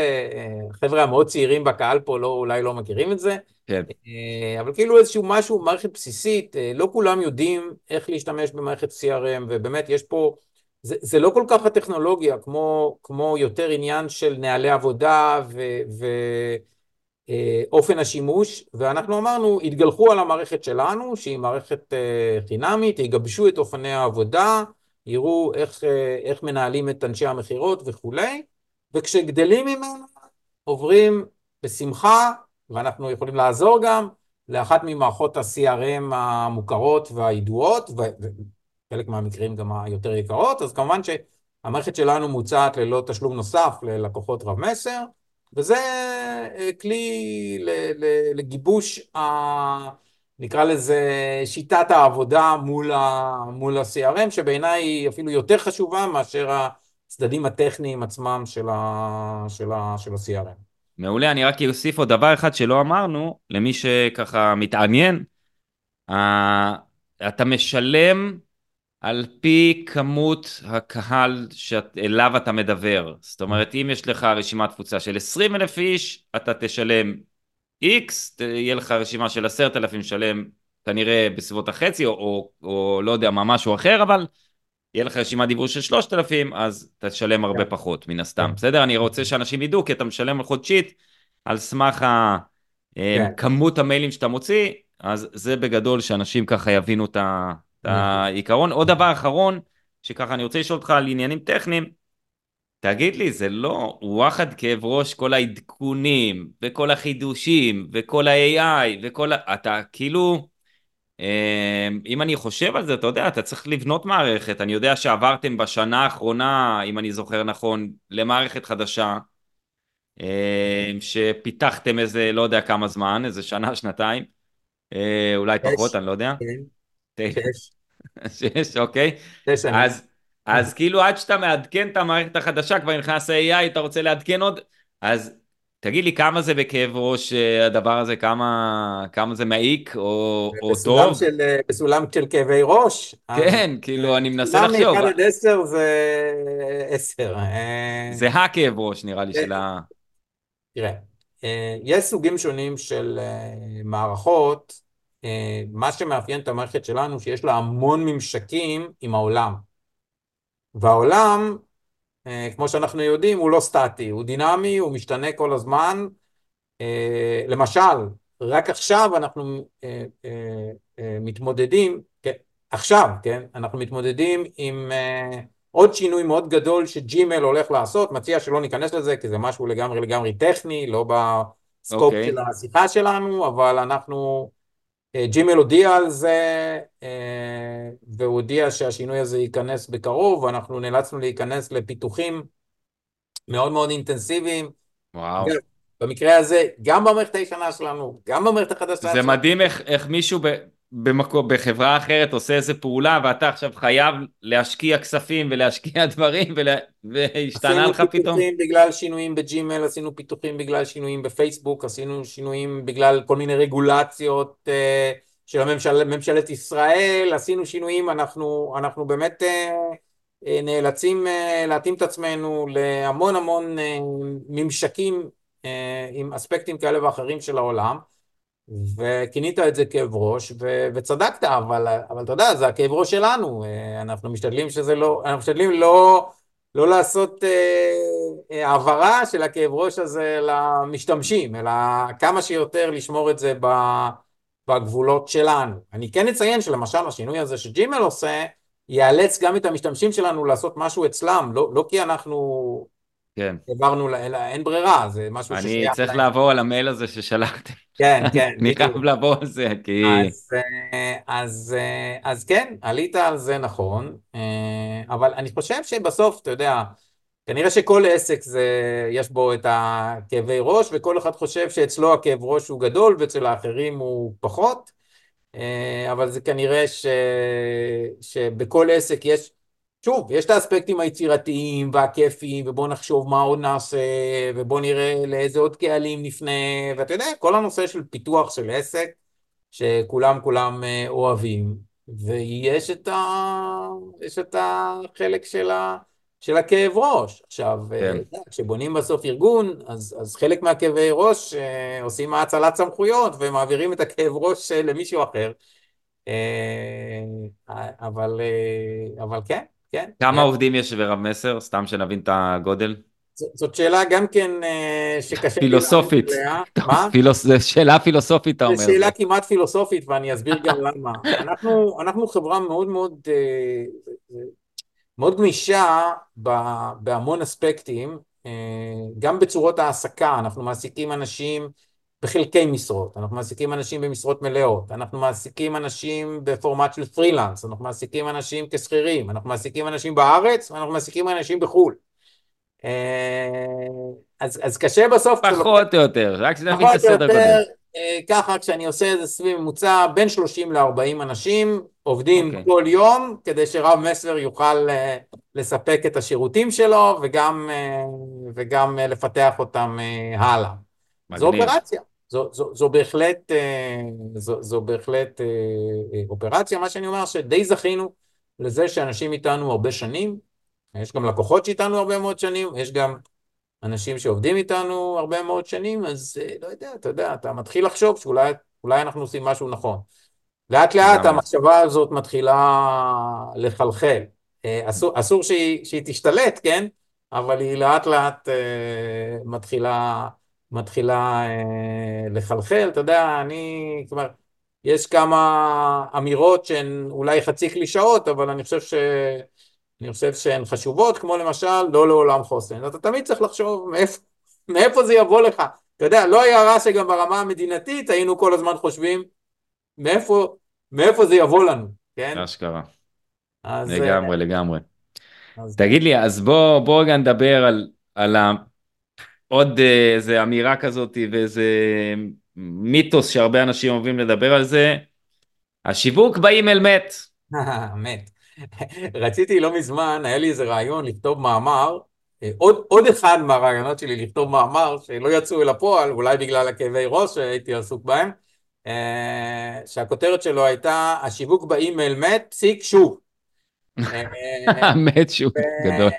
חבר'ה המאוד צעירים בקהל פה לא, אולי לא מכירים את זה, כן. אה, אבל כאילו איזשהו משהו, מערכת בסיסית, אה, לא כולם יודעים איך להשתמש במערכת CRM, ובאמת יש פה, זה, זה לא כל כך הטכנולוגיה, כמו, כמו יותר עניין של נהלי עבודה ואופן אה, השימוש, ואנחנו אמרנו, התגלחו על המערכת שלנו, שהיא מערכת חינמית, יגבשו את אופני העבודה, יראו איך, איך מנהלים את אנשי המכירות וכולי, וכשגדלים ממנו עוברים בשמחה, ואנחנו יכולים לעזור גם, לאחת ממערכות ה-CRM המוכרות והידועות, וחלק מהמקרים גם היותר יקרות, אז כמובן שהמערכת שלנו מוצעת ללא תשלום נוסף ללקוחות רב מסר, וזה אה, כלי לגיבוש, ה... נקרא לזה שיטת העבודה מול ה-CRM, שבעיניי היא אפילו יותר חשובה מאשר ה... הצדדים הטכניים עצמם של, ה, של, ה, של ה-CRM. מעולה, אני רק אוסיף עוד דבר אחד שלא אמרנו, למי שככה מתעניין, אתה משלם על פי כמות הקהל שאליו אתה מדבר. זאת אומרת, אם יש לך רשימת תפוצה של 20 אלף איש, אתה תשלם X, תהיה לך רשימה של 10,000 שלם כנראה בסביבות החצי, או, או, או לא יודע מה, משהו אחר, אבל יהיה לך רשימת דיבור של 3,000, אז תשלם הרבה כן. פחות, מן הסתם, כן. בסדר? אני רוצה שאנשים ידעו, כי אתה משלם על חודשית, על סמך. אה, כן. כמות המיילים שאתה מוציא, אז זה בגדול שאנשים ככה יבינו את העיקרון. עוד דבר אחרון, שככה אני רוצה לשאול אותך על עניינים טכניים, תגיד לי, זה לא וואחד כאב ראש כל העדכונים, וכל החידושים, וכל ה-AI, וכל ה... אתה כאילו... אמ, אם אני חושב על זה, אתה יודע, אתה צריך לבנות מערכת. אני יודע שעברתם בשנה האחרונה, אם אני זוכר נכון, למערכת חדשה, אמ, שפיתחתם איזה, לא יודע כמה זמן, איזה שנה, שנתיים, אה, אולי פחות, אני לא יודע. כן. שש. שש, אוקיי. שש שנים. אז כאילו עד שאתה מעדכן את המערכת החדשה, כבר נכנס ה-AI, אתה רוצה לעדכן עוד, אז תגיד לי כמה זה בכאב ראש הדבר הזה, כמה, כמה זה מעיק או, או טוב? של, בסולם של כאבי ראש. כן, כאילו אני מנסה סולם לחשוב. מ-1 עד 10 זה 10. זה הכאב ראש נראה לי של ה... תראה, אה, יש סוגים שונים של אה, מערכות, אה, מה שמאפיין את המערכת שלנו שיש לה המון ממשקים עם העולם. והעולם, כמו שאנחנו יודעים, הוא לא סטטי, הוא דינמי, הוא משתנה כל הזמן. למשל, רק עכשיו אנחנו מתמודדים, כן, עכשיו, כן, אנחנו מתמודדים עם עוד שינוי מאוד גדול שג'ימל הולך לעשות, מציע שלא ניכנס לזה כי זה משהו לגמרי לגמרי טכני, לא בסקופ okay. אוקיי. של השיחה שלנו, אבל אנחנו, אה, ג'ימל הודיע על זה, אה, והוא הודיע שהשינוי הזה ייכנס בקרוב, ואנחנו נאלצנו להיכנס לפיתוחים מאוד מאוד אינטנסיביים. וואו. במקרה הזה, גם במערכת הישנה שלנו, גם במערכת החדשה שלנו. זה מדהים איך, איך מישהו ב, במקום, בחברה אחרת עושה איזה פעולה ואתה עכשיו חייב להשקיע כספים ולהשקיע דברים ולה, והשתנה לך פתאום. עשינו פיתוחים בגלל שינויים בג'ימל, עשינו פיתוחים בגלל שינויים בפייסבוק, עשינו שינויים בגלל כל מיני רגולציות uh, של הממשל, ממשלת ישראל, עשינו שינויים, אנחנו, אנחנו באמת uh, נאלצים uh, להתאים את עצמנו להמון המון uh, ממשקים uh, עם אספקטים כאלה ואחרים של העולם. וכינית את זה כאב ראש, ו- וצדקת, אבל, אבל אתה יודע, זה הכאב ראש שלנו, אה, אנחנו משתדלים שזה לא, אנחנו משתדלים לא, לא לעשות אה, אה, העברה של הכאב ראש הזה למשתמשים, אלא כמה שיותר לשמור את זה בגבולות שלנו. אני כן אציין שלמשל השינוי הזה שג'ימל עושה, יאלץ גם את המשתמשים שלנו לעשות משהו אצלם, לא, לא כי אנחנו כן. העברנו, אלא אין ברירה, זה משהו ששייך להם. אני צריך לעבור על המייל הזה ששלחתם. כן, כן. אני חייב לעבור על זה, כי... אז, אה, אז, אה, אז כן, עלית על זה נכון, אה, אבל אני חושב שבסוף, אתה יודע, כנראה שכל עסק זה, יש בו את הכאבי ראש, וכל אחד חושב שאצלו הכאב ראש הוא גדול ואצל האחרים הוא פחות, אבל זה כנראה ש, שבכל עסק יש שוב, יש את האספקטים היצירתיים והכיפיים, ובואו נחשוב מה עוד נעשה, ובואו נראה לאיזה עוד קהלים נפנה, ואתה יודע, כל הנושא של פיתוח של עסק, שכולם כולם אה, אוהבים, ויש את, ה... את החלק של, ה... של הכאב ראש. עכשיו, אה, כן. כשבונים בסוף ארגון, אז, אז חלק מהכאבי ראש אה, עושים האצלת סמכויות ומעבירים את הכאב ראש למישהו אחר. אבל, אבל כן, כן. כמה כן. עובדים יש ברב מסר? סתם שנבין את הגודל. זאת שאלה גם כן אה, שקשה פילוסופית. מה? פילוס... זו שאלה פילוסופית, אתה אומר. זו שאלה כמעט פילוסופית, ואני אסביר גם למה. אנחנו, אנחנו חברה מאוד מאוד, אה, מאוד גמישה בהמון אספקטים, אה, גם בצורות העסקה, אנחנו מעסיקים אנשים בחלקי משרות, אנחנו מעסיקים אנשים במשרות מלאות, אנחנו מעסיקים אנשים בפורמט של פרילנס, אנחנו מעסיקים אנשים כשכירים, אנחנו מעסיקים אנשים בארץ ואנחנו מעסיקים אנשים בחו"ל. אה, אז, אז קשה בסוף... פחות או יותר, רק שנבין את הסדר קודם. אה, ככה כשאני עושה איזה סביב ממוצע בין 30 ל-40 אנשים עובדים okay. אוקיי. כל יום כדי שרב מסר יוכל uh, לספק את השירותים שלו וגם, וגם לפתח אותם הלאה. מגניב. זו אופרציה. זו, זו, זו בהחלט, אה, זו, זו בהחלט אה, אה, אופרציה, מה שאני אומר שדי זכינו לזה שאנשים איתנו הרבה שנים, יש גם לקוחות שאיתנו הרבה מאוד שנים, יש גם אנשים שעובדים איתנו הרבה מאוד שנים, אז לא יודע, אתה יודע, אתה מתחיל לחשוב שאולי אנחנו עושים משהו נכון. לאט לאט המחשבה הזאת מתחילה לחלחל. אסור, אסור שהיא, שהיא תשתלט, כן? אבל היא לאט לאט מתחילה... מתחילה אה, לחלחל, אתה יודע, אני, כלומר, יש כמה אמירות שהן אולי חצי קלישאות, אבל אני חושב ש... אני חושב שהן חשובות, כמו למשל, לא לעולם חוסן. אתה תמיד צריך לחשוב מאיפה, מאיפה זה יבוא לך. אתה יודע, לא היה רע שגם ברמה המדינתית היינו כל הזמן חושבים מאיפה, מאיפה זה יבוא לנו, כן? אשכרה. לגמרי, לגמרי. אז... תגיד לי, אז בוא, בוא רגע נדבר על, על עוד אה, איזה אמירה כזאת ואיזה מיתוס שהרבה אנשים אוהבים לדבר על זה, השיווק באימייל מת. מת. רציתי לא מזמן, היה לי איזה רעיון לכתוב מאמר עוד, עוד אחד מהרעיונות שלי לכתוב מאמר שלא יצאו אל הפועל, אולי בגלל הכאבי ראש שהייתי עסוק בהם, שהכותרת שלו הייתה השיווק באימייל מת, פסיק שוב. מת שוב, גדול.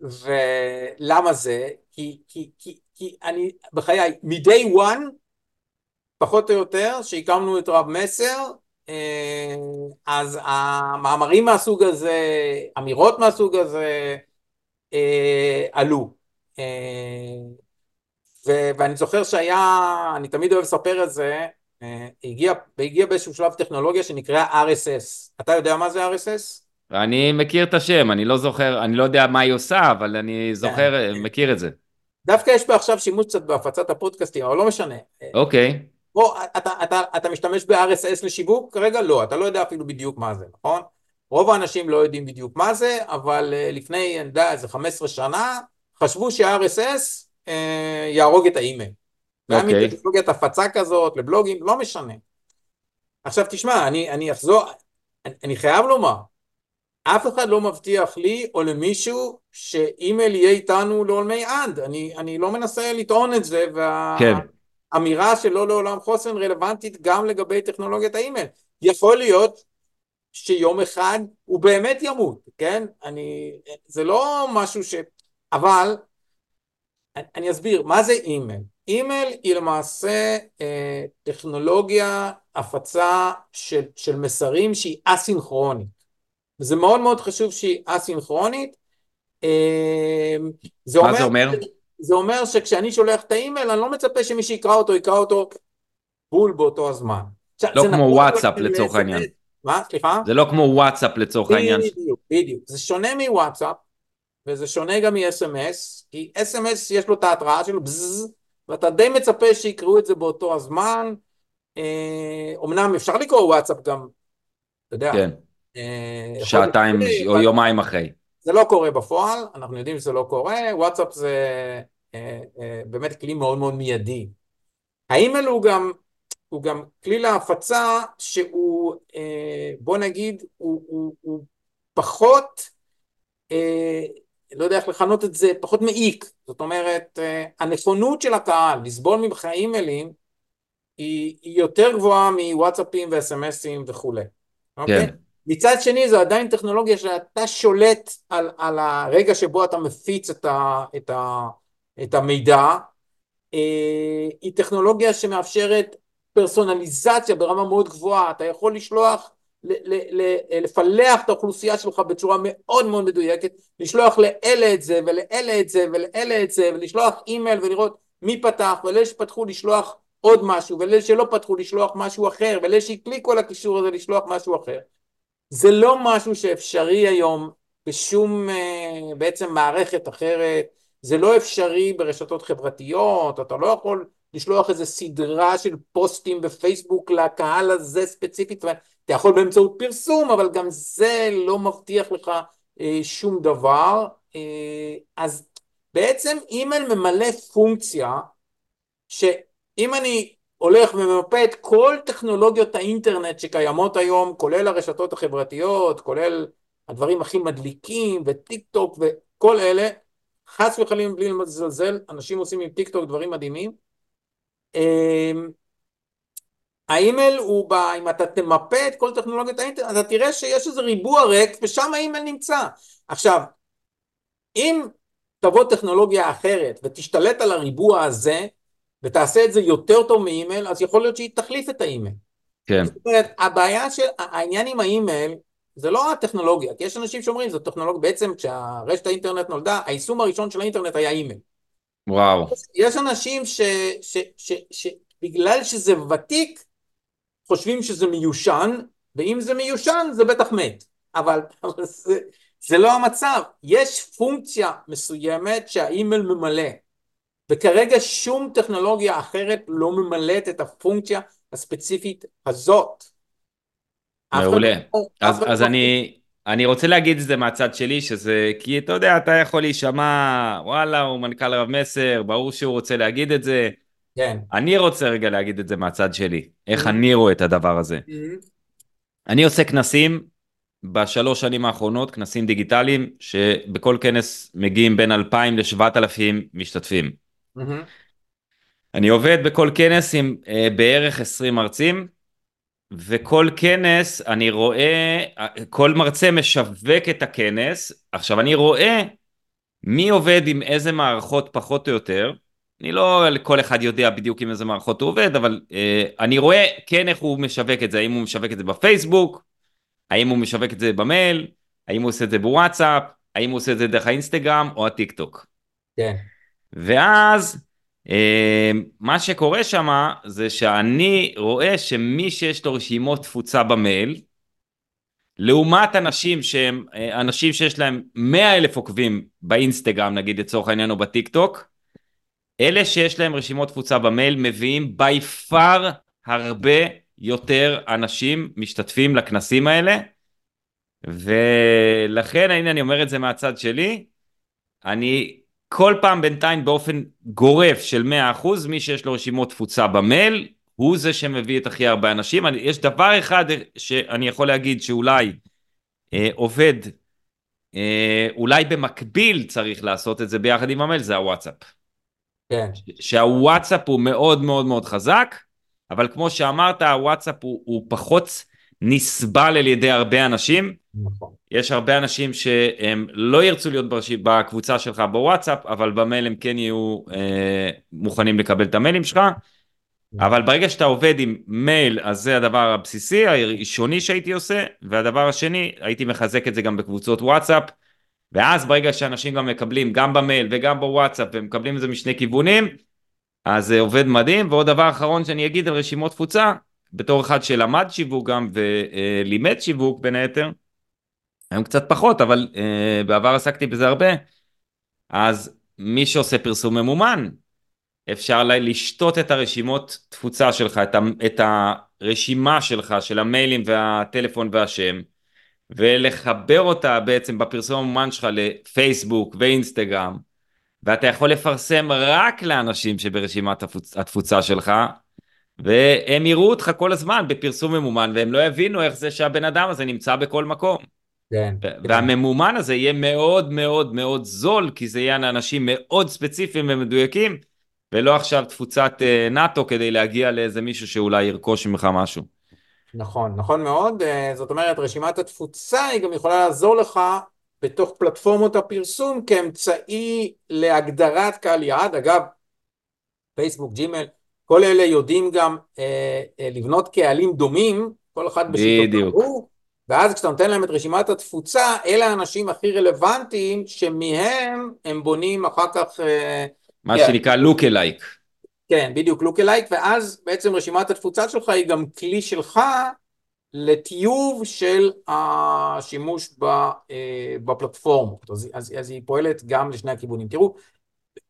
ולמה זה? כי, כי, כי, כי אני בחיי, מ-day one, פחות או יותר, שהקמנו את רב מסר, אה, אז המאמרים מהסוג הזה, אמירות מהסוג הזה, אה, עלו. אה, ואני זוכר שהיה, אני תמיד אוהב לספר את זה, הגיע, הגיע באיזשהו שלב טכנולוגיה שנקרא RSS. אתה יודע מה זה RSS? אני מכיר את השם, אני לא זוכר, אני לא יודע מה היא עושה, אבל אני זוכר, כן. מכיר את זה. דווקא יש פה עכשיו שימוש קצת בהפצת הפודקאסטים, אבל לא משנה. אוקיי. בוא, אתה, אתה, אתה משתמש ב-RSS לשיווק? כרגע לא, אתה לא יודע אפילו בדיוק מה זה, נכון? רוב האנשים לא יודעים בדיוק מה זה, אבל uh, לפני, אני יודע, איזה 15 שנה, חשבו ש-RSS uh, יהרוג את האימייל. גם אם אוקיי. טכנולוגיית הפצה כזאת, לבלוגים, לא משנה. עכשיו תשמע, אני, אני אחזור, אני, אני חייב לומר, אף אחד לא מבטיח לי או למישהו שאימייל יהיה איתנו לעולמי עד, אני, אני לא מנסה לטעון את זה, והאמירה כן. שלא לעולם חוסן רלוונטית גם לגבי טכנולוגיית האימייל. יכול להיות שיום אחד הוא באמת ימות, כן? אני, זה לא משהו ש... אבל, אני אסביר, מה זה אימייל? אימייל היא למעשה אה, טכנולוגיה הפצה של, של מסרים שהיא אסינכרונית. וזה מאוד מאוד חשוב שהיא אסינכרונית. אה, זה מה אומר, זה אומר? זה אומר שכשאני שולח את האימייל, אני לא מצפה שמי שיקרא אותו, יקרא אותו בול באותו הזמן. לא כמו נכון וואטסאפ לצורך העניין. מה? סליחה? זה לא כמו וואטסאפ לצורך העניין. בדיוק, בדיוק. זה שונה מוואטסאפ, וזה שונה גם מ-SMS, כי SMS יש לו את ההתראה שלו, בזז, ואתה די מצפה שיקראו את זה באותו הזמן. אומנם אפשר לקרוא וואטסאפ גם, אתה יודע. כן. אה, שעתיים או יומיים אחרי. זה לא קורה בפועל, אנחנו יודעים שזה לא קורה, וואטסאפ זה אה, אה, באמת כלי מאוד מאוד מיידי. האימייל הוא גם, הוא גם כלי להפצה שהוא, בוא נגיד, הוא, הוא, הוא פחות, לא יודע איך לכנות את זה, פחות מעיק. זאת אומרת, הנכונות של הקהל לסבול ממך אימיילים היא, היא יותר גבוהה מוואטסאפים וסמסים וכולי. אוקיי? כן. Okay? מצד שני זו עדיין טכנולוגיה שאתה שולט על, על הרגע שבו אתה מפיץ את, ה, את, ה, את המידע, אה, היא טכנולוגיה שמאפשרת פרסונליזציה ברמה מאוד גבוהה, אתה יכול לשלוח, ל, ל, ל, לפלח את האוכלוסייה שלך בצורה מאוד מאוד מדויקת, לשלוח לאלה את זה ולאלה את זה ולאלה את זה ולשלוח אימייל ולראות מי פתח ולאלה שפתחו לשלוח עוד משהו ולאלה שלא פתחו לשלוח משהו אחר ולאלה שהקליקו על הקישור הזה לשלוח משהו אחר זה לא משהו שאפשרי היום בשום אה, בעצם מערכת אחרת, זה לא אפשרי ברשתות חברתיות, אתה לא יכול לשלוח איזה סדרה של פוסטים בפייסבוק לקהל הזה ספציפית, אתה יכול באמצעות פרסום, אבל גם זה לא מבטיח לך אה, שום דבר, אה, אז בעצם אימייל ממלא פונקציה שאם אני הולך וממפה את כל טכנולוגיות האינטרנט שקיימות היום, כולל הרשתות החברתיות, כולל הדברים הכי מדליקים, וטיק טוק וכל אלה, חס וחלילה בלי לזלזל, אנשים עושים עם טיק טוק דברים מדהימים. אמ, האימייל הוא, בא, אם אתה תמפה את כל טכנולוגיות האינטרנט, אתה תראה שיש איזה ריבוע ריק, ושם האימייל נמצא. עכשיו, אם תבוא טכנולוגיה אחרת ותשתלט על הריבוע הזה, ותעשה את זה יותר טוב מאימייל, אז יכול להיות שהיא תחליף את האימייל. כן. זאת אומרת, הבעיה של, העניין עם האימייל, זה לא הטכנולוגיה, כי יש אנשים שאומרים, זו טכנולוגיה, בעצם כשהרשת האינטרנט נולדה, היישום הראשון של האינטרנט היה אימייל. וואו. יש אנשים שבגלל שזה ותיק, חושבים שזה מיושן, ואם זה מיושן, זה בטח מת. אבל, אבל זה, זה לא המצב. יש פונקציה מסוימת שהאימייל ממלא. וכרגע שום טכנולוגיה אחרת לא ממלאת את הפונקציה הספציפית הזאת. מעולה. לא- אז, אז לא- אני, אני רוצה להגיד את זה מהצד שלי, שזה, כי אתה יודע, אתה יכול להישמע, וואלה, הוא מנכ"ל רב מסר, ברור שהוא רוצה להגיד את זה. כן. אני רוצה רגע להגיד את זה מהצד שלי, איך mm-hmm. אני רואה את הדבר הזה. Mm-hmm. אני עושה כנסים בשלוש שנים האחרונות כנסים דיגיטליים שבכל כנס מגיעים בין 2,000 ל-7,000 משתתפים. Mm-hmm. אני עובד בכל כנס עם אה, בערך 20 מרצים וכל כנס אני רואה, כל מרצה משווק את הכנס, עכשיו אני רואה מי עובד עם איזה מערכות פחות או יותר, אני לא כל אחד יודע בדיוק עם איזה מערכות הוא עובד, אבל אה, אני רואה כן איך הוא משווק את זה, האם הוא משווק את זה בפייסבוק, האם הוא משווק את זה במייל, האם הוא עושה את זה בוואטסאפ, האם הוא עושה את זה דרך האינסטגרם או הטיק טוק. כן. ואז אה, מה שקורה שם זה שאני רואה שמי שיש לו רשימות תפוצה במייל, לעומת אנשים שהם אה, אנשים שיש להם 100 אלף עוקבים באינסטגרם נגיד לצורך העניין או בטיק טוק, אלה שיש להם רשימות תפוצה במייל מביאים by far הרבה יותר אנשים משתתפים לכנסים האלה. ולכן הנה אני אומר את זה מהצד שלי. אני כל פעם בינתיים באופן גורף של 100% מי שיש לו רשימות תפוצה במייל הוא זה שמביא את הכי הרבה אנשים. אני, יש דבר אחד שאני יכול להגיד שאולי אה, עובד, אה, אולי במקביל צריך לעשות את זה ביחד עם המייל, זה הוואטסאפ. כן. שהוואטסאפ הוא מאוד מאוד מאוד חזק, אבל כמו שאמרת, הוואטסאפ הוא, הוא פחות נסבל על ידי הרבה אנשים. נכון. יש הרבה אנשים שהם לא ירצו להיות בקבוצה שלך בוואטסאפ, אבל במייל הם כן יהיו אה, מוכנים לקבל את המיילים שלך. אבל ברגע שאתה עובד עם מייל, אז זה הדבר הבסיסי, הראשוני שהייתי עושה, והדבר השני, הייתי מחזק את זה גם בקבוצות וואטסאפ, ואז ברגע שאנשים גם מקבלים גם במייל וגם בוואטסאפ, ומקבלים את זה משני כיוונים, אז זה עובד מדהים, ועוד דבר אחרון שאני אגיד על רשימות תפוצה, בתור אחד שלמד שיווק גם ולימד שיווק בין היתר, היום קצת פחות, אבל uh, בעבר עסקתי בזה הרבה, אז מי שעושה פרסום ממומן, אפשר לשתות את הרשימות תפוצה שלך, את, הרשימה שלך של המיילים והטלפון והשם, ולחבר אותה בעצם בפרסום המומן שלך לפייסבוק ואינסטגרם, ואתה יכול לפרסם רק לאנשים שברשימת התפוצ, התפוצה שלך, והם יראו אותך כל הזמן בפרסום ממומן, והם לא יבינו איך זה שהבן אדם הזה נמצא בכל מקום. כן. והממומן הזה יהיה מאוד מאוד מאוד זול, כי זה יהיה אנשים מאוד ספציפיים ומדויקים, ולא עכשיו תפוצת אה, נאטו כדי להגיע לאיזה מישהו שאולי ירכוש ממך משהו. נכון, נכון מאוד. אה, זאת אומרת, רשימת התפוצה היא גם יכולה לעזור לך בתוך פלטפורמות הפרסום כאמצעי להגדרת קהל יעד. אגב, פייסבוק, ג'ימל, כל אלה יודעים גם אה, אה, לבנות קהלים דומים, כל אחד בשיטות ואז כשאתה נותן להם את רשימת התפוצה, אלה האנשים הכי רלוונטיים שמהם הם בונים אחר כך אה, מה yeah. שנקרא לוק אלייק. כן, בדיוק לוק אלייק, ואז בעצם רשימת התפוצה שלך היא גם כלי שלך לטיוב של השימוש אה, בפלטפורמות, אז, אז, אז היא פועלת גם לשני הכיוונים. תראו,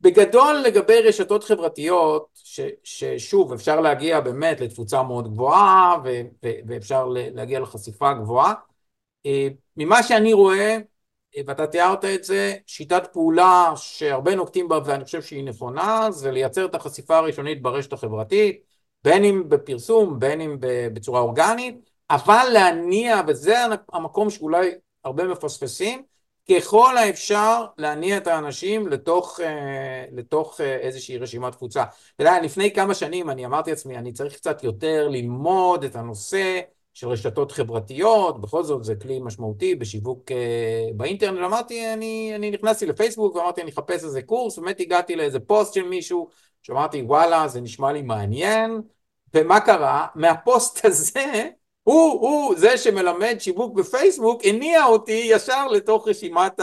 בגדול לגבי רשתות חברתיות, ש, ששוב אפשר להגיע באמת לתפוצה מאוד גבוהה ו, ו, ואפשר להגיע לחשיפה גבוהה, אה, ממה שאני רואה ואתה תיארת את זה, שיטת פעולה שהרבה נוקטים בה ואני חושב שהיא נכונה, זה לייצר את החשיפה הראשונית ברשת החברתית, בין אם בפרסום, בין אם בצורה אורגנית, אבל להניע, וזה המקום שאולי הרבה מפספסים, ככל האפשר להניע את האנשים לתוך, אה, לתוך אה, איזושהי רשימת תפוצה. אתה יודע, לפני כמה שנים אני אמרתי לעצמי, אני צריך קצת יותר ללמוד את הנושא, של רשתות חברתיות, בכל זאת זה כלי משמעותי בשיווק אה, באינטרנט, אמרתי, אני, אני נכנסתי לפייסבוק ואמרתי אני אחפש איזה קורס, באמת הגעתי לאיזה פוסט של מישהו, שאמרתי וואלה זה נשמע לי מעניין, ומה קרה? מהפוסט הזה, הוא, הוא זה שמלמד שיווק בפייסבוק, הניע אותי ישר לתוך רשימת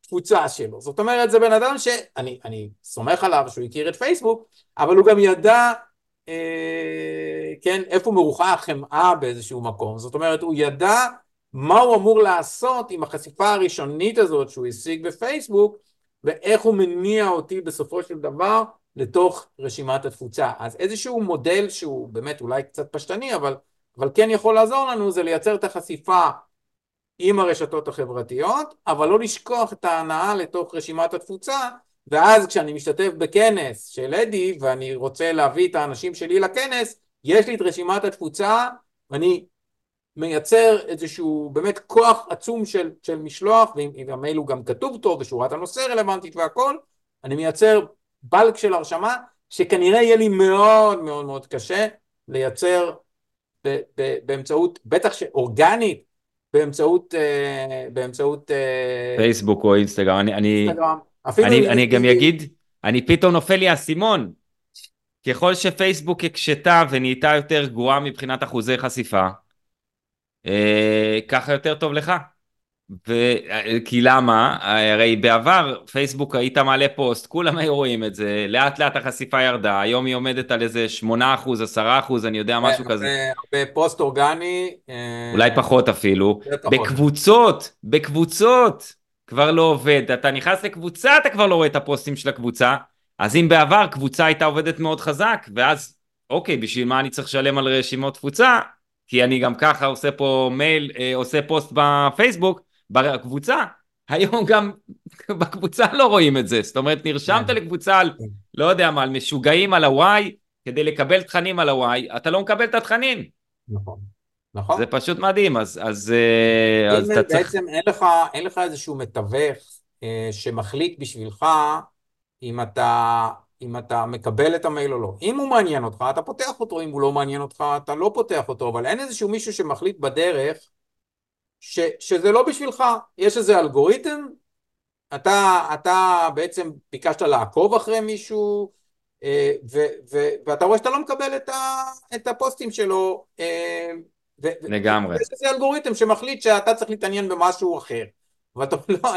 התפוצה שלו. זאת אומרת, זה בן אדם שאני סומך עליו שהוא הכיר את פייסבוק, אבל הוא גם ידע אה, כן, איפה מרוחה החמאה באיזשהו מקום. זאת אומרת, הוא ידע מה הוא אמור לעשות עם החשיפה הראשונית הזאת שהוא השיג בפייסבוק, ואיך הוא מניע אותי בסופו של דבר לתוך רשימת התפוצה. אז איזשהו מודל שהוא באמת אולי קצת פשטני, אבל, אבל כן יכול לעזור לנו, זה לייצר את החשיפה עם הרשתות החברתיות, אבל לא לשכוח את ההנאה לתוך רשימת התפוצה, ואז כשאני משתתף בכנס של אדי ואני רוצה להביא את האנשים שלי לכנס, יש לי את רשימת התפוצה ואני מייצר איזשהו באמת כוח עצום של, של משלוח, ואם המייל הוא גם כתוב טוב ושורת הנושא רלוונטית והכל, אני מייצר בלק של הרשמה, שכנראה יהיה לי מאוד מאוד מאוד קשה לייצר באמצעות, בטח שאורגנית, באמצעות, אה, באמצעות אה, פייסבוק או אינסטגרם, אני, אני, אני, אני גם אגיד, אני פתאום נופל לי האסימון, ככל שפייסבוק הקשתה ונהייתה יותר גרועה מבחינת אחוזי חשיפה, אה, ככה יותר טוב לך. ו... כי למה? הרי בעבר פייסבוק היית מעלה פוסט, כולם היו רואים את זה, לאט לאט החשיפה ירדה, היום היא עומדת על איזה 8%, 10%, אני יודע, משהו כזה. בפוסט אורגני... אה, אולי פחות אפילו. בקבוצות, בקבוצות, כבר לא עובד. אתה נכנס לקבוצה, אתה כבר לא רואה את הפוסטים של הקבוצה. אז אם בעבר קבוצה הייתה עובדת מאוד חזק, ואז, אוקיי, בשביל מה אני צריך לשלם על רשימות תפוצה? כי אני גם ככה עושה פה מייל, אה, עושה פוסט בפייסבוק, בקבוצה, היום גם בקבוצה לא רואים את זה, זאת אומרת נרשמת כן. לקבוצה על, כן. לא יודע מה, על משוגעים על הוואי, כדי לקבל תכנים על הוואי, אתה לא מקבל את התכנים. נכון. נכון. זה פשוט מדהים, אז, אז, אה, אז אתה צריך... בעצם אין לך, אין לך איזשהו מתווך אה, שמחליט בשבילך אם אתה, אם אתה מקבל את המייל או לא. אם הוא מעניין אותך, אתה פותח אותו, אם הוא לא מעניין אותך, אתה לא פותח אותו, אבל אין איזשהו מישהו שמחליט בדרך ש, שזה לא בשבילך, יש איזה אלגוריתם, אתה, אתה בעצם ביקשת לעקוב אחרי מישהו, אה, ו, ו, ואתה רואה שאתה לא מקבל את, ה, את הפוסטים שלו. אה, ו, לגמרי. יש איזה אלגוריתם שמחליט שאתה צריך להתעניין במשהו אחר. ואתה לא,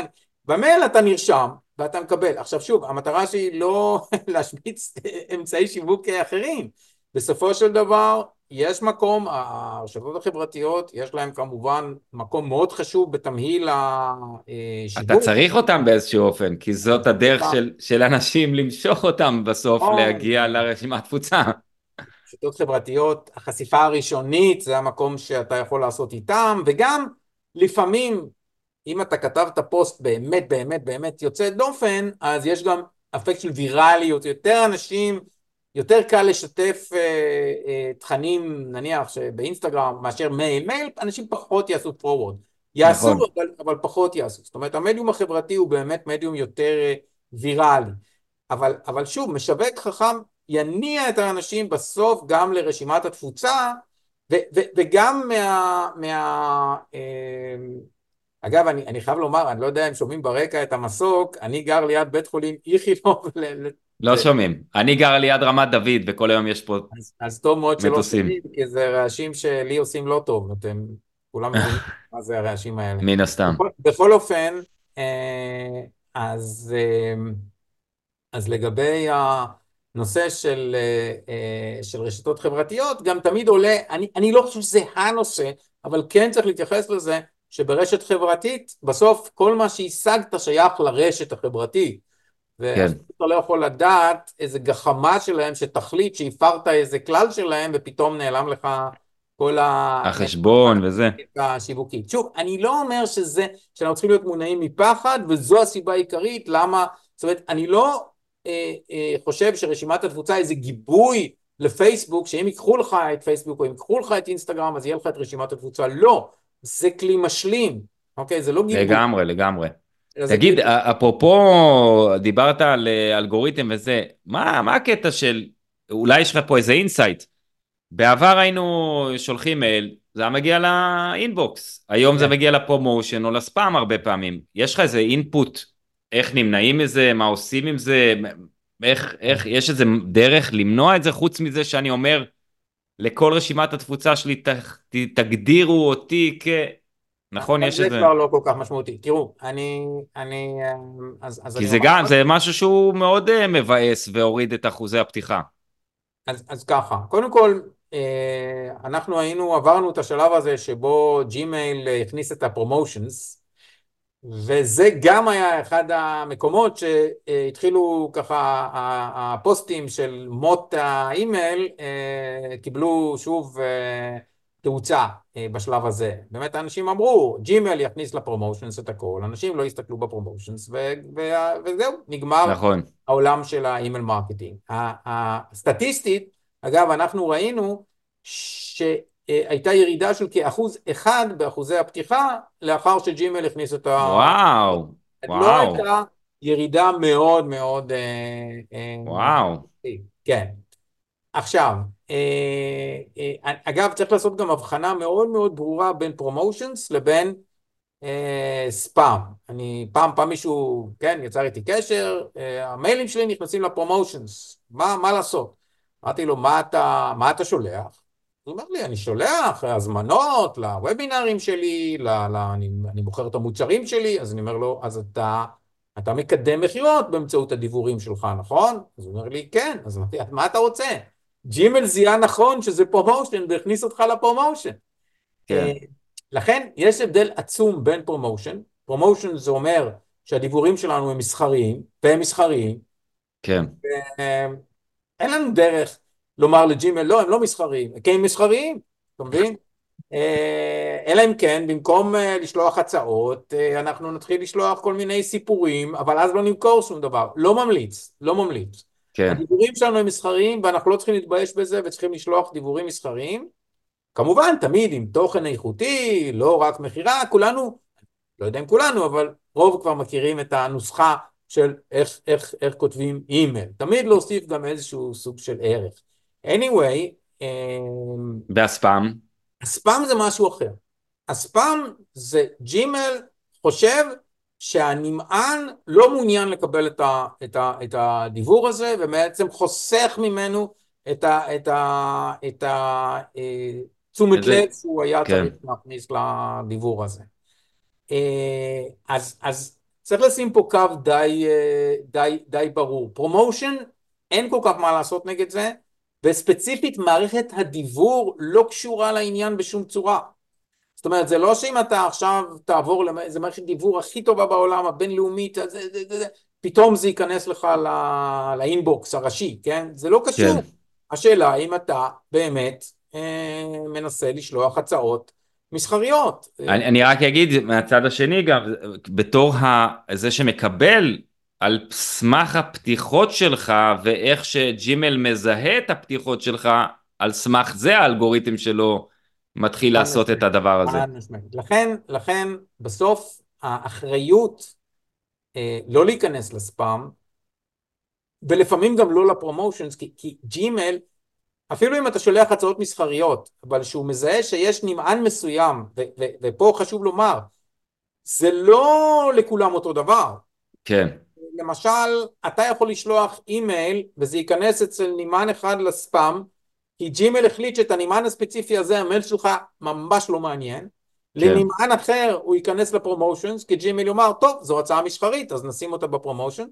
במייל אתה נרשם ואתה מקבל. עכשיו שוב, המטרה שלי לא להשמיץ אמצעי שיווק אחרים. בסופו של דבר, יש מקום, הרשתות החברתיות, יש להם כמובן מקום מאוד חשוב בתמהיל השיווק. אתה צריך אותם באיזשהו אופן, כי זאת הדרך של, של אנשים למשוך אותם בסוף או, להגיע לרשימת תפוצה. רשתות חברתיות, החשיפה הראשונית זה המקום שאתה יכול לעשות איתם, וגם לפעמים, אם אתה כתבת פוסט באמת באמת באמת יוצא דופן, אז יש גם אפקט של ויראליות, יותר אנשים יותר קל לשתף אה, אה, תכנים נניח שבאינסטגרם מאשר מייל, מייל אנשים פחות יעשו פורוורד, יעשו נכון. אבל, אבל פחות יעשו, זאת אומרת המדיום החברתי הוא באמת מדיום יותר אה, ויראלי, אבל, אבל שוב משווק חכם יניע את האנשים בסוף גם לרשימת התפוצה ו, ו, וגם מה... מה אה, אגב, אני, אני חייב לומר, אני לא יודע אם שומעים ברקע את המסוק, אני גר ליד בית חולים איכילוב לא שומעים. אני גר ליד רמת דוד וכל היום יש פה מטוסים. אז טוב מאוד שלא שומעים, כי זה רעשים שלי עושים לא טוב, אתם כולם מבינים מה זה הרעשים האלה. מן הסתם. בכל אופן, אה, אז, אה, אז לגבי הנושא של, אה, של רשתות חברתיות, גם תמיד עולה, אני, אני לא חושב שזה הנושא, אבל כן צריך להתייחס לזה, שברשת חברתית, בסוף כל מה שהשגת שייך לרשת החברתית. ואתה כן. לא יכול לדעת איזה גחמה שלהם שתחליט שהפרת איזה כלל שלהם ופתאום נעלם לך כל ה... החשבון וזה. השיווקית. שוב, אני לא אומר שזה, שאנחנו צריכים להיות מונעים מפחד וזו הסיבה העיקרית למה, זאת אומרת, אני לא אה, אה, חושב שרשימת התפוצה איזה גיבוי לפייסבוק, שאם ייקחו לך את פייסבוק או אם ייקחו לך את אינסטגרם אז יהיה לך את רשימת התפוצה, לא, זה כלי משלים, אוקיי? זה לא גיבוי. לגמרי, לגמרי. תגיד, אפרופו, דיברת על אה, אלגוריתם וזה, מה, מה הקטע של, אולי יש לך פה איזה insight, בעבר היינו שולחים מייל, זה היה מגיע ל inbox, היום זה כן. מגיע ל promotion או לספאם הרבה פעמים, יש לך איזה input, איך נמנעים מזה, מה עושים עם זה, איך, איך, יש איזה דרך למנוע את זה חוץ מזה שאני אומר לכל רשימת התפוצה שלי ת, ת, תגדירו אותי כ... נכון, יש את זה. זה כבר לא כל כך משמעותי. תראו, אני... אני אז, אז כי זה גם, זה משהו שהוא מאוד אה, מבאס והוריד את אחוזי הפתיחה. אז, אז ככה, קודם כל, אה, אנחנו היינו, עברנו את השלב הזה שבו ג'ימייל הכניס את ה promotions, וזה גם היה אחד המקומות שהתחילו ככה, הפוסטים של מות האימייל אה, קיבלו שוב תאוצה אה, בשלב הזה. באמת האנשים אמרו, ג'ימייל יכניס ל promotions את הכל, אנשים לא יסתכלו ב promotions ו- ו- וזהו, נגמר נכון. העולם של ה email marketing. הסטטיסטית, אגב, אנחנו ראינו ש... הייתה ירידה של כאחוז אחד באחוזי הפתיחה לאחר שג'ימייל הכניס את ה... וואו, לא וואו. לא הייתה ירידה מאוד מאוד... וואו. כן. עכשיו, אגב צריך לעשות גם הבחנה מאוד מאוד ברורה בין פרומושנס לבין ספאם. אני פעם פעם מישהו, כן, יצר איתי קשר, המיילים שלי נכנסים לפרומושנס, מה, מה לעשות? אמרתי לו, מה אתה, מה אתה שולח? הוא אומר לי, אני שולח הזמנות לוובינרים שלי, ל, ל, אני, אני מוכר את המוצרים שלי, אז אני אומר לו, אז אתה, אתה מקדם מכירות באמצעות הדיוורים שלך, נכון? אז הוא אומר לי, כן, אז מה אתה רוצה? ג'ימייל זיהה נכון שזה promotion והכניס אותך ל promotion. כן. לכן יש הבדל עצום בין promotion, promotion זה אומר שהדיוורים שלנו הם מסחריים, והם מסחריים. כן. אין לנו דרך לומר לג'ימייל, לא, הם לא מסחריים, כי הם מסחריים, אתה מבין? אלא אם כן, במקום לשלוח הצעות, אנחנו נתחיל לשלוח כל מיני סיפורים, אבל אז לא נמכור שום דבר. לא ממליץ, לא ממליץ. כן. הדיבורים שלנו הם מסחריים, ואנחנו לא צריכים להתבייש בזה, וצריכים לשלוח דיבורים מסחריים. כמובן, תמיד עם תוכן איכותי, לא רק מכירה, כולנו, לא יודע אם כולנו, אבל רוב כבר מכירים את הנוסחה של איך, איך, איך כותבים אימייל. תמיד להוסיף גם איזשהו סוג של ערך. anyway, והספאם? הספאם זה משהו אחר. הספאם זה ג'ימל חושב שהנמען לא מעוניין לקבל את, ה, את, ה, את הדיבור הזה ובעצם חוסך ממנו את ה... את ה, את ה תשומת לב שהוא היה כן. צריך להכניס לדיבור הזה. אז, אז צריך לשים פה קו די, די, די ברור. promotion, אין כל כך מה לעשות נגד זה, וספציפית מערכת הדיוור לא קשורה לעניין בשום צורה. זאת אומרת, זה לא שאם אתה עכשיו תעבור, זה מערכת דיוור הכי טובה בעולם, הבינלאומית, זה, זה, זה, זה, פתאום זה ייכנס לך לא, ל inbox הראשי, כן? זה לא קשור. כן. השאלה האם אתה באמת אה, מנסה לשלוח הצעות מסחריות. אני, אני רק אגיד מהצד השני גם, בתור זה שמקבל על סמך הפתיחות שלך ואיך שג'ימל מזהה את הפתיחות שלך, על סמך זה האלגוריתם שלו מתחיל לעשות את הדבר הזה. לכן, לכן בסוף האחריות אה, לא להיכנס לספאם, ולפעמים גם לא לפרומושנס, כי, כי ג'ימל, אפילו אם אתה שולח הצעות מסחריות, אבל שהוא מזהה שיש נמען מסוים, ו, ו, ופה חשוב לומר, זה לא לכולם אותו דבר. כן. למשל, אתה יכול לשלוח אימייל וזה ייכנס אצל נמען אחד לספאם, כי ג'ימייל החליט שאת הנמען הספציפי הזה, המייל שלך ממש לא מעניין. כן. לנמען אחר הוא ייכנס ל promotions, כי ג'ימייל יאמר, טוב, זו הצעה מסחרית, אז נשים אותה ב promotion.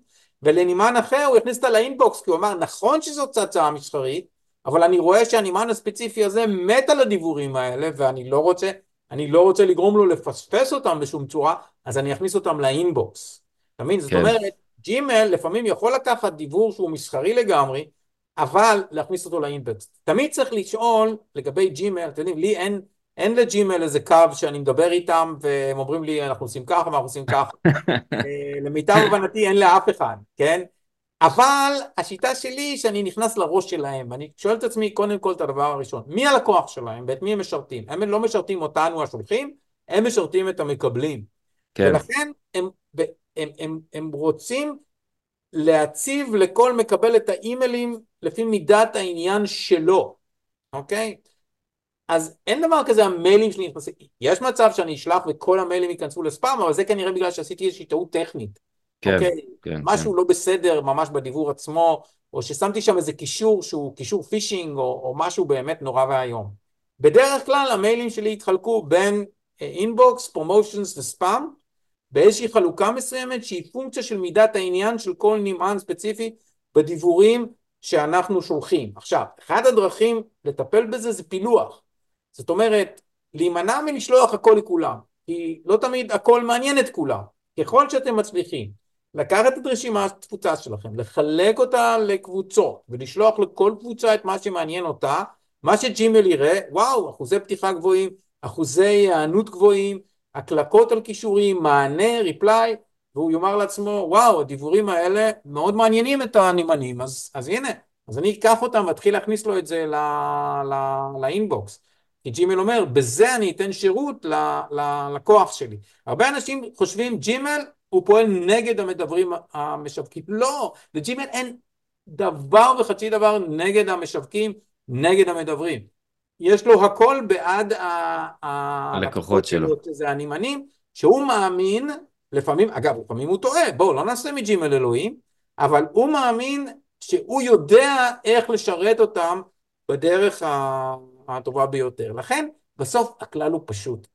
ולנמען אחר הוא יכניס אותה ל inbox, כי הוא אמר, נכון שזאת הצעה מסחרית, אבל אני רואה שהנמען הספציפי הזה מת על הדיוורים האלה, ואני לא רוצה, אני לא רוצה לגרום לו לפספס אותם בשום צורה, אז אני אכניס אותם לאינבוקס. אתה מבין? כן. זאת אומרת, ג'ימל לפעמים יכול לקחת דיבור שהוא מסחרי לגמרי, אבל להכניס אותו לאינבקס. תמיד צריך לשאול לגבי ג'ימל, אתם יודעים, לי אין, אין לג'ימל איזה קו שאני מדבר איתם והם אומרים לי אנחנו עושים ככה ואנחנו עושים ככה. אה, למיטב הבנתי אין לאף אחד, כן? אבל השיטה שלי שאני נכנס לראש שלהם ואני שואל את עצמי קודם כל את הדבר הראשון, מי הלקוח שלהם ואת מי הם משרתים? הם לא משרתים אותנו השולחים, הם משרתים את המקבלים. כן. ולכן הם, הם, הם, הם, הם רוצים להציב לכל מקבל את האימיילים לפי מידת העניין שלו, אוקיי? אז אין דבר כזה המיילים שלי נכנסים, יש מצב שאני אשלח וכל המיילים ייכנסו לספאם, אבל זה כנראה בגלל שעשיתי איזושהי טעות טכנית. כן, אוקיי? כן. משהו כן. לא בסדר ממש בדיבור עצמו, או ששמתי שם איזה קישור שהוא קישור פישינג, או, או משהו באמת נורא ואיום. בדרך כלל המיילים שלי התחלקו בין אינבוקס, פרומושנס וספאם, באיזושהי חלוקה מסוימת שהיא פונקציה של מידת העניין של כל נמען ספציפי בדיבורים שאנחנו שולחים. עכשיו, אחת הדרכים לטפל בזה זה פילוח. זאת אומרת, להימנע מלשלוח הכל לכולם, כי לא תמיד הכל מעניין את כולם. ככל שאתם מצליחים לקחת את רשימת התפוצה שלכם, לחלק אותה לקבוצות ולשלוח לכל קבוצה את מה שמעניין אותה, מה שג'ימל יראה, וואו, אחוזי פתיחה גבוהים, אחוזי היענות גבוהים, הקלקות על כישורים, מענה, ריפליי, והוא יאמר לעצמו, וואו, הדיבורים האלה מאוד מעניינים את הנמענים, אז, אז הנה, אז אני אקח אותם ואתחיל להכניס לו את זה לאינבוקס. כי ג'ימל אומר, בזה אני אתן שירות ללקוח שלי. הרבה אנשים חושבים ג'ימל הוא פועל נגד המדברים המשווקים. לא, לג'ימל אין דבר וחצי דבר נגד המשווקים, נגד המדברים. יש לו הכל בעד הלקוחות שלו, שזה הנמענים, שהוא מאמין, לפעמים, אגב, לפעמים הוא טועה, בואו לא נעשה מג'ימל אלוהים, אבל הוא מאמין שהוא יודע איך לשרת אותם בדרך הטובה ביותר. לכן, בסוף הכלל הוא פשוט.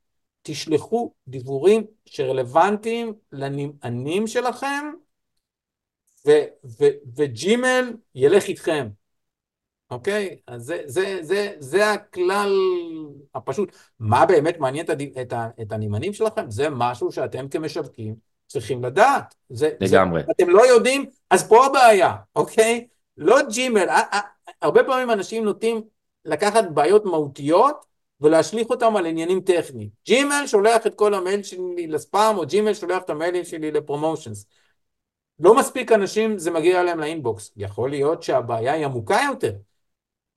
תשלחו דיבורים שרלוונטיים לנמענים שלכם, וג'ימל ילך איתכם. אוקיי? אז זה, זה, זה, זה הכלל הפשוט. מה באמת מעניין את, את, את הנמענים שלכם? זה משהו שאתם כמשווקים צריכים לדעת. זה, לגמרי. זה, אתם לא יודעים, אז פה הבעיה, אוקיי? לא ג'ימל, הרבה פעמים אנשים נוטים לקחת בעיות מהותיות ולהשליך אותם על עניינים טכניים. ג'ימל שולח את כל המייל שלי לספאם, או ג'ימל שולח את המיילים שלי לפרומושנס. לא מספיק אנשים זה מגיע אליהם לאינבוקס. יכול להיות שהבעיה היא עמוקה יותר.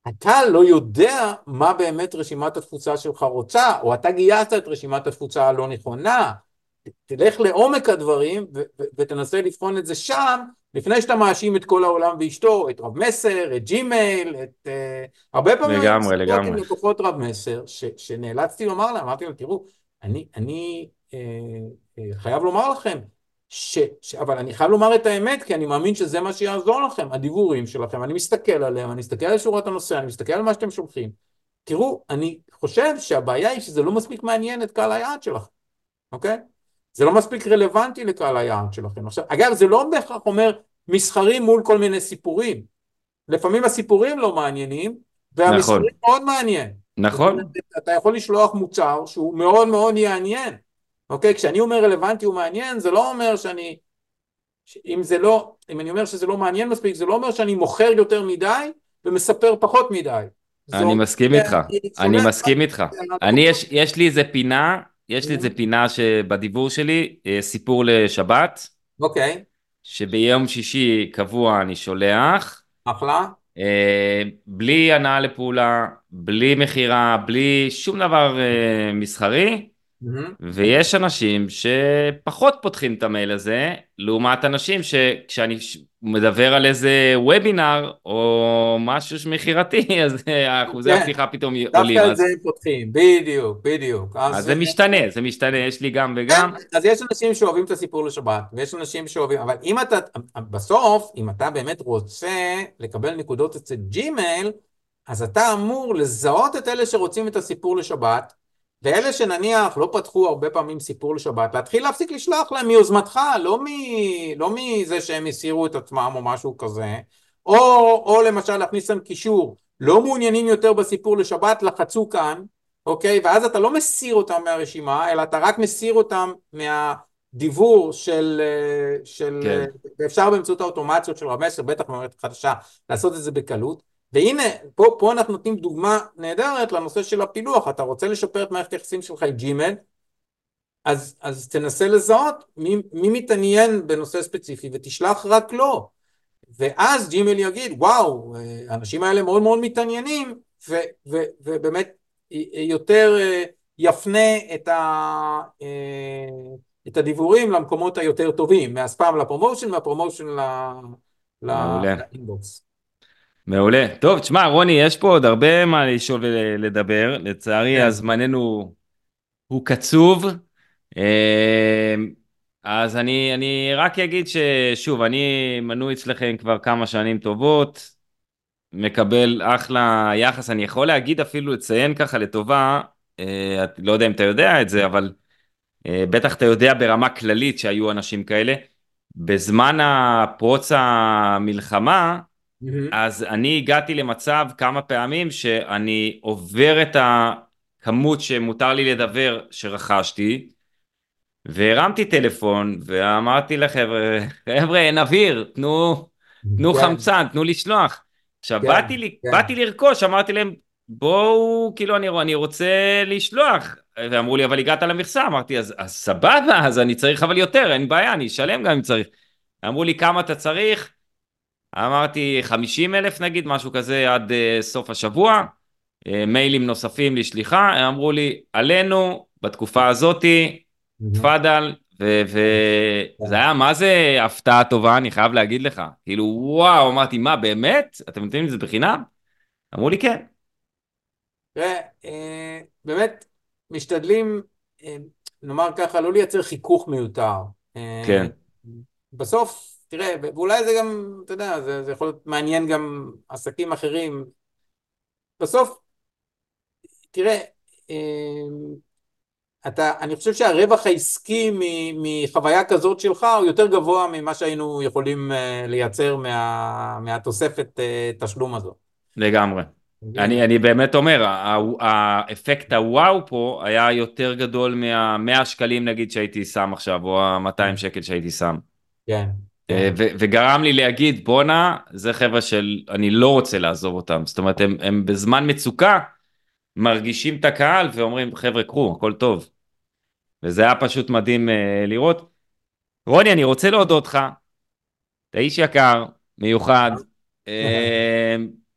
אתה לא יודע מה באמת רשימת התפוצה שלך רוצה, או אתה גייסת את רשימת התפוצה הלא נכונה. תלך לעומק הדברים ותנסה לבחון את זה שם, לפני שאתה מאשים את כל העולם ואשתו, את רב מסר, את ג'ימייל, את... Uh, הרבה פעמים... לגמרי, לגמרי. עם לקוחות רב מסר, ש, שנאלצתי לומר להם, אמרתי להם, תראו, אני, אני uh, uh, חייב לומר לכם, ש, ש, אבל אני חייב לומר את האמת, כי אני מאמין שזה מה שיעזור לכם, הדיבורים שלכם, אני מסתכל עליהם, אני מסתכל על שורת הנושא, אני מסתכל על מה שאתם שולחים. תראו, אני חושב שהבעיה היא שזה לא מספיק מעניין את קהל היעד שלכם, אוקיי? זה לא מספיק רלוונטי לקהל היעד שלכם. עכשיו, אגב, זה לא בהכרח אומר מסחרים מול כל מיני סיפורים. לפעמים הסיפורים לא מעניינים, והמסחרים נכון. מאוד מעניין. נכון. אתה יכול לשלוח מוצר שהוא מאוד מאוד יעניין. אוקיי? כשאני אומר רלוונטי ומעניין, זה לא אומר שאני... אם זה לא... אם אני אומר שזה לא מעניין מספיק, זה לא אומר שאני מוכר יותר מדי ומספר פחות מדי. אני מסכים איתך, אני מסכים איתך. אני, יש, יש לי איזה פינה יש לי איזה פינה שבדיבור שלי, אה, סיפור לשבת. אוקיי. Okay. שביום שישי קבוע אני שולח. אחלה. אה, בלי הנעה לפעולה, בלי מכירה, בלי שום דבר אה, מסחרי. Mm-hmm. ויש אנשים שפחות פותחים את המייל הזה, לעומת אנשים שכשאני מדבר על איזה וובינר או משהו מכירתי, אז אחוזי כן. הפתיחה פתאום עולים. דווקא על זה הם פותחים, בדיוק, בדיוק. אז, אז זה משתנה, זה משתנה, יש לי גם וגם. כן, אז יש אנשים שאוהבים את הסיפור לשבת, ויש אנשים שאוהבים, אבל אם אתה, בסוף, אם אתה באמת רוצה לקבל נקודות אצל ג'ימייל, אז אתה אמור לזהות את אלה שרוצים את הסיפור לשבת, ואלה שנניח לא פתחו הרבה פעמים סיפור לשבת, להתחיל להפסיק לשלוח להם מיוזמתך, לא, מ... לא מזה שהם הסירו את עצמם או משהו כזה, או, או למשל להכניס להם קישור, לא מעוניינים יותר בסיפור לשבת, לחצו כאן, אוקיי? ואז אתה לא מסיר אותם מהרשימה, אלא אתה רק מסיר אותם מהדיבור של, של כן. ואפשר באמצעות האוטומציות של רב מסר, בטח במערכת חדשה, לעשות את זה בקלות. והנה, פה, פה אנחנו נותנים דוגמה נהדרת לנושא של הפילוח, אתה רוצה לשפר את מערכת היחסים שלך עם ג'ימל, אז, אז תנסה לזהות מי, מי מתעניין בנושא ספציפי ותשלח רק לו, ואז ג'ימל יגיד, וואו, האנשים האלה מאוד מאוד מתעניינים, ו, ו, ובאמת יותר אה, יפנה את, ה, אה, את הדיבורים למקומות היותר טובים, מהספאם לפרומושן, מהפרומושן לאינבוקס. מעולה. טוב, תשמע, רוני, יש פה עוד הרבה מה לשאול ולדבר. לצערי, כן. הזמננו הוא קצוב. אה, אז אני, אני רק אגיד ששוב, אני מנוי אצלכם כבר כמה שנים טובות, מקבל אחלה יחס, אני יכול להגיד אפילו לציין ככה לטובה, אה, לא יודע אם אתה יודע את זה, אבל אה, בטח אתה יודע ברמה כללית שהיו אנשים כאלה. בזמן הפרוץ המלחמה, Mm-hmm. אז אני הגעתי למצב כמה פעמים שאני עובר את הכמות שמותר לי לדבר שרכשתי, והרמתי טלפון ואמרתי לחבר'ה, חבר'ה אין אוויר, תנו, תנו כן. חמצן, תנו לשלוח. עכשיו כן, באתי, כן. באתי לרכוש, אמרתי להם בואו, כאילו אני, אני רוצה לשלוח, ואמרו לי אבל הגעת למכסה, אמרתי אז, אז סבבה, אז אני צריך אבל יותר, אין בעיה, אני אשלם גם אם צריך. אמרו לי כמה אתה צריך, אמרתי 50 אלף נגיד, משהו כזה עד uh, סוף השבוע. אה, מיילים נוספים לשליחה, הם אמרו לי, עלינו, בתקופה הזאתי, תפאדל, וזה היה מה זה הפתעה טובה, אני חייב להגיד לך. כאילו, וואו, אמרתי, מה, באמת? אתם נותנים את זה בחינם? אמרו לי, כן. אה, באמת, משתדלים, נאמר ככה, לא לייצר חיכוך מיותר. כן. בסוף, תראה, ואולי זה גם, אתה יודע, זה, זה יכול להיות מעניין גם עסקים אחרים. בסוף, תראה, אתה, אני חושב שהרווח העסקי מחוויה כזאת שלך הוא יותר גבוה ממה שהיינו יכולים אה, לייצר מה, מהתוספת אה, תשלום הזו. לגמרי. אני, אני באמת אומר, האפקט הוואו פה היה יותר גדול מה-100 שקלים נגיד שהייתי שם עכשיו, או ה-200 שקל שהייתי שם. כן. אה, וגרם לי להגיד, בואנה, זה חבר'ה של, אני לא רוצה לעזוב אותם. זאת אומרת, הם, הם בזמן מצוקה מרגישים את הקהל ואומרים, חבר'ה, קחו, הכל טוב. וזה היה פשוט מדהים uh, לראות. רוני, אני רוצה להודות לך, אתה איש יקר, מיוחד, uh,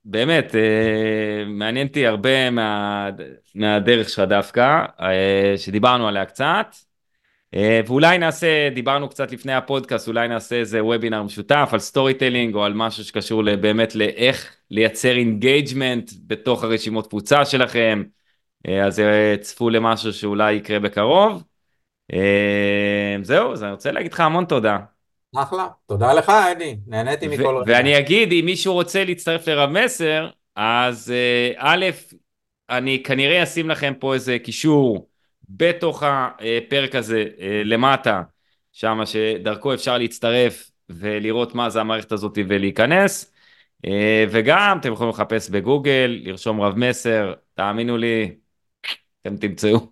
באמת, uh, מעניין אותי הרבה מה, מהדרך שלך דווקא, uh, שדיברנו עליה קצת, ואולי נעשה, דיברנו קצת לפני הפודקאסט, אולי נעשה איזה וובינר משותף על storytelling או על משהו שקשור באמת לאיך לייצר engagement בתוך הרשימות תפוצה שלכם, uh, אז צפו למשהו שאולי יקרה בקרוב. אה, זהו, אז אני רוצה להגיד לך המון תודה. אחלה, תודה לך אדי, נהניתי מכל רגע. ואני אגיד, אם מישהו רוצה להצטרף לרב מסר, אז אה, א', אני כנראה אשים לכם פה איזה קישור בתוך הפרק הזה אה, למטה, שם שדרכו אפשר להצטרף ולראות מה זה המערכת הזאת ולהיכנס. וגם אתם יכולים לחפש בגוגל, לרשום רב מסר, תאמינו לי, אתם תמצאו.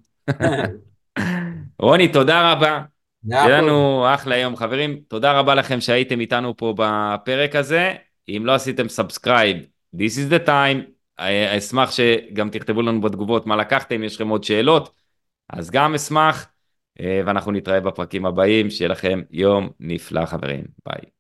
רוני, תודה רבה. שיהיה לנו אחלה יום. חברים, תודה רבה לכם שהייתם איתנו פה בפרק הזה. אם לא עשיתם subscribe, this is the time. אה, אשמח שגם תכתבו לנו בתגובות מה לקחתם, יש לכם עוד שאלות, אז גם אשמח, אה, ואנחנו נתראה בפרקים הבאים. שיהיה לכם יום נפלא, חברים. ביי.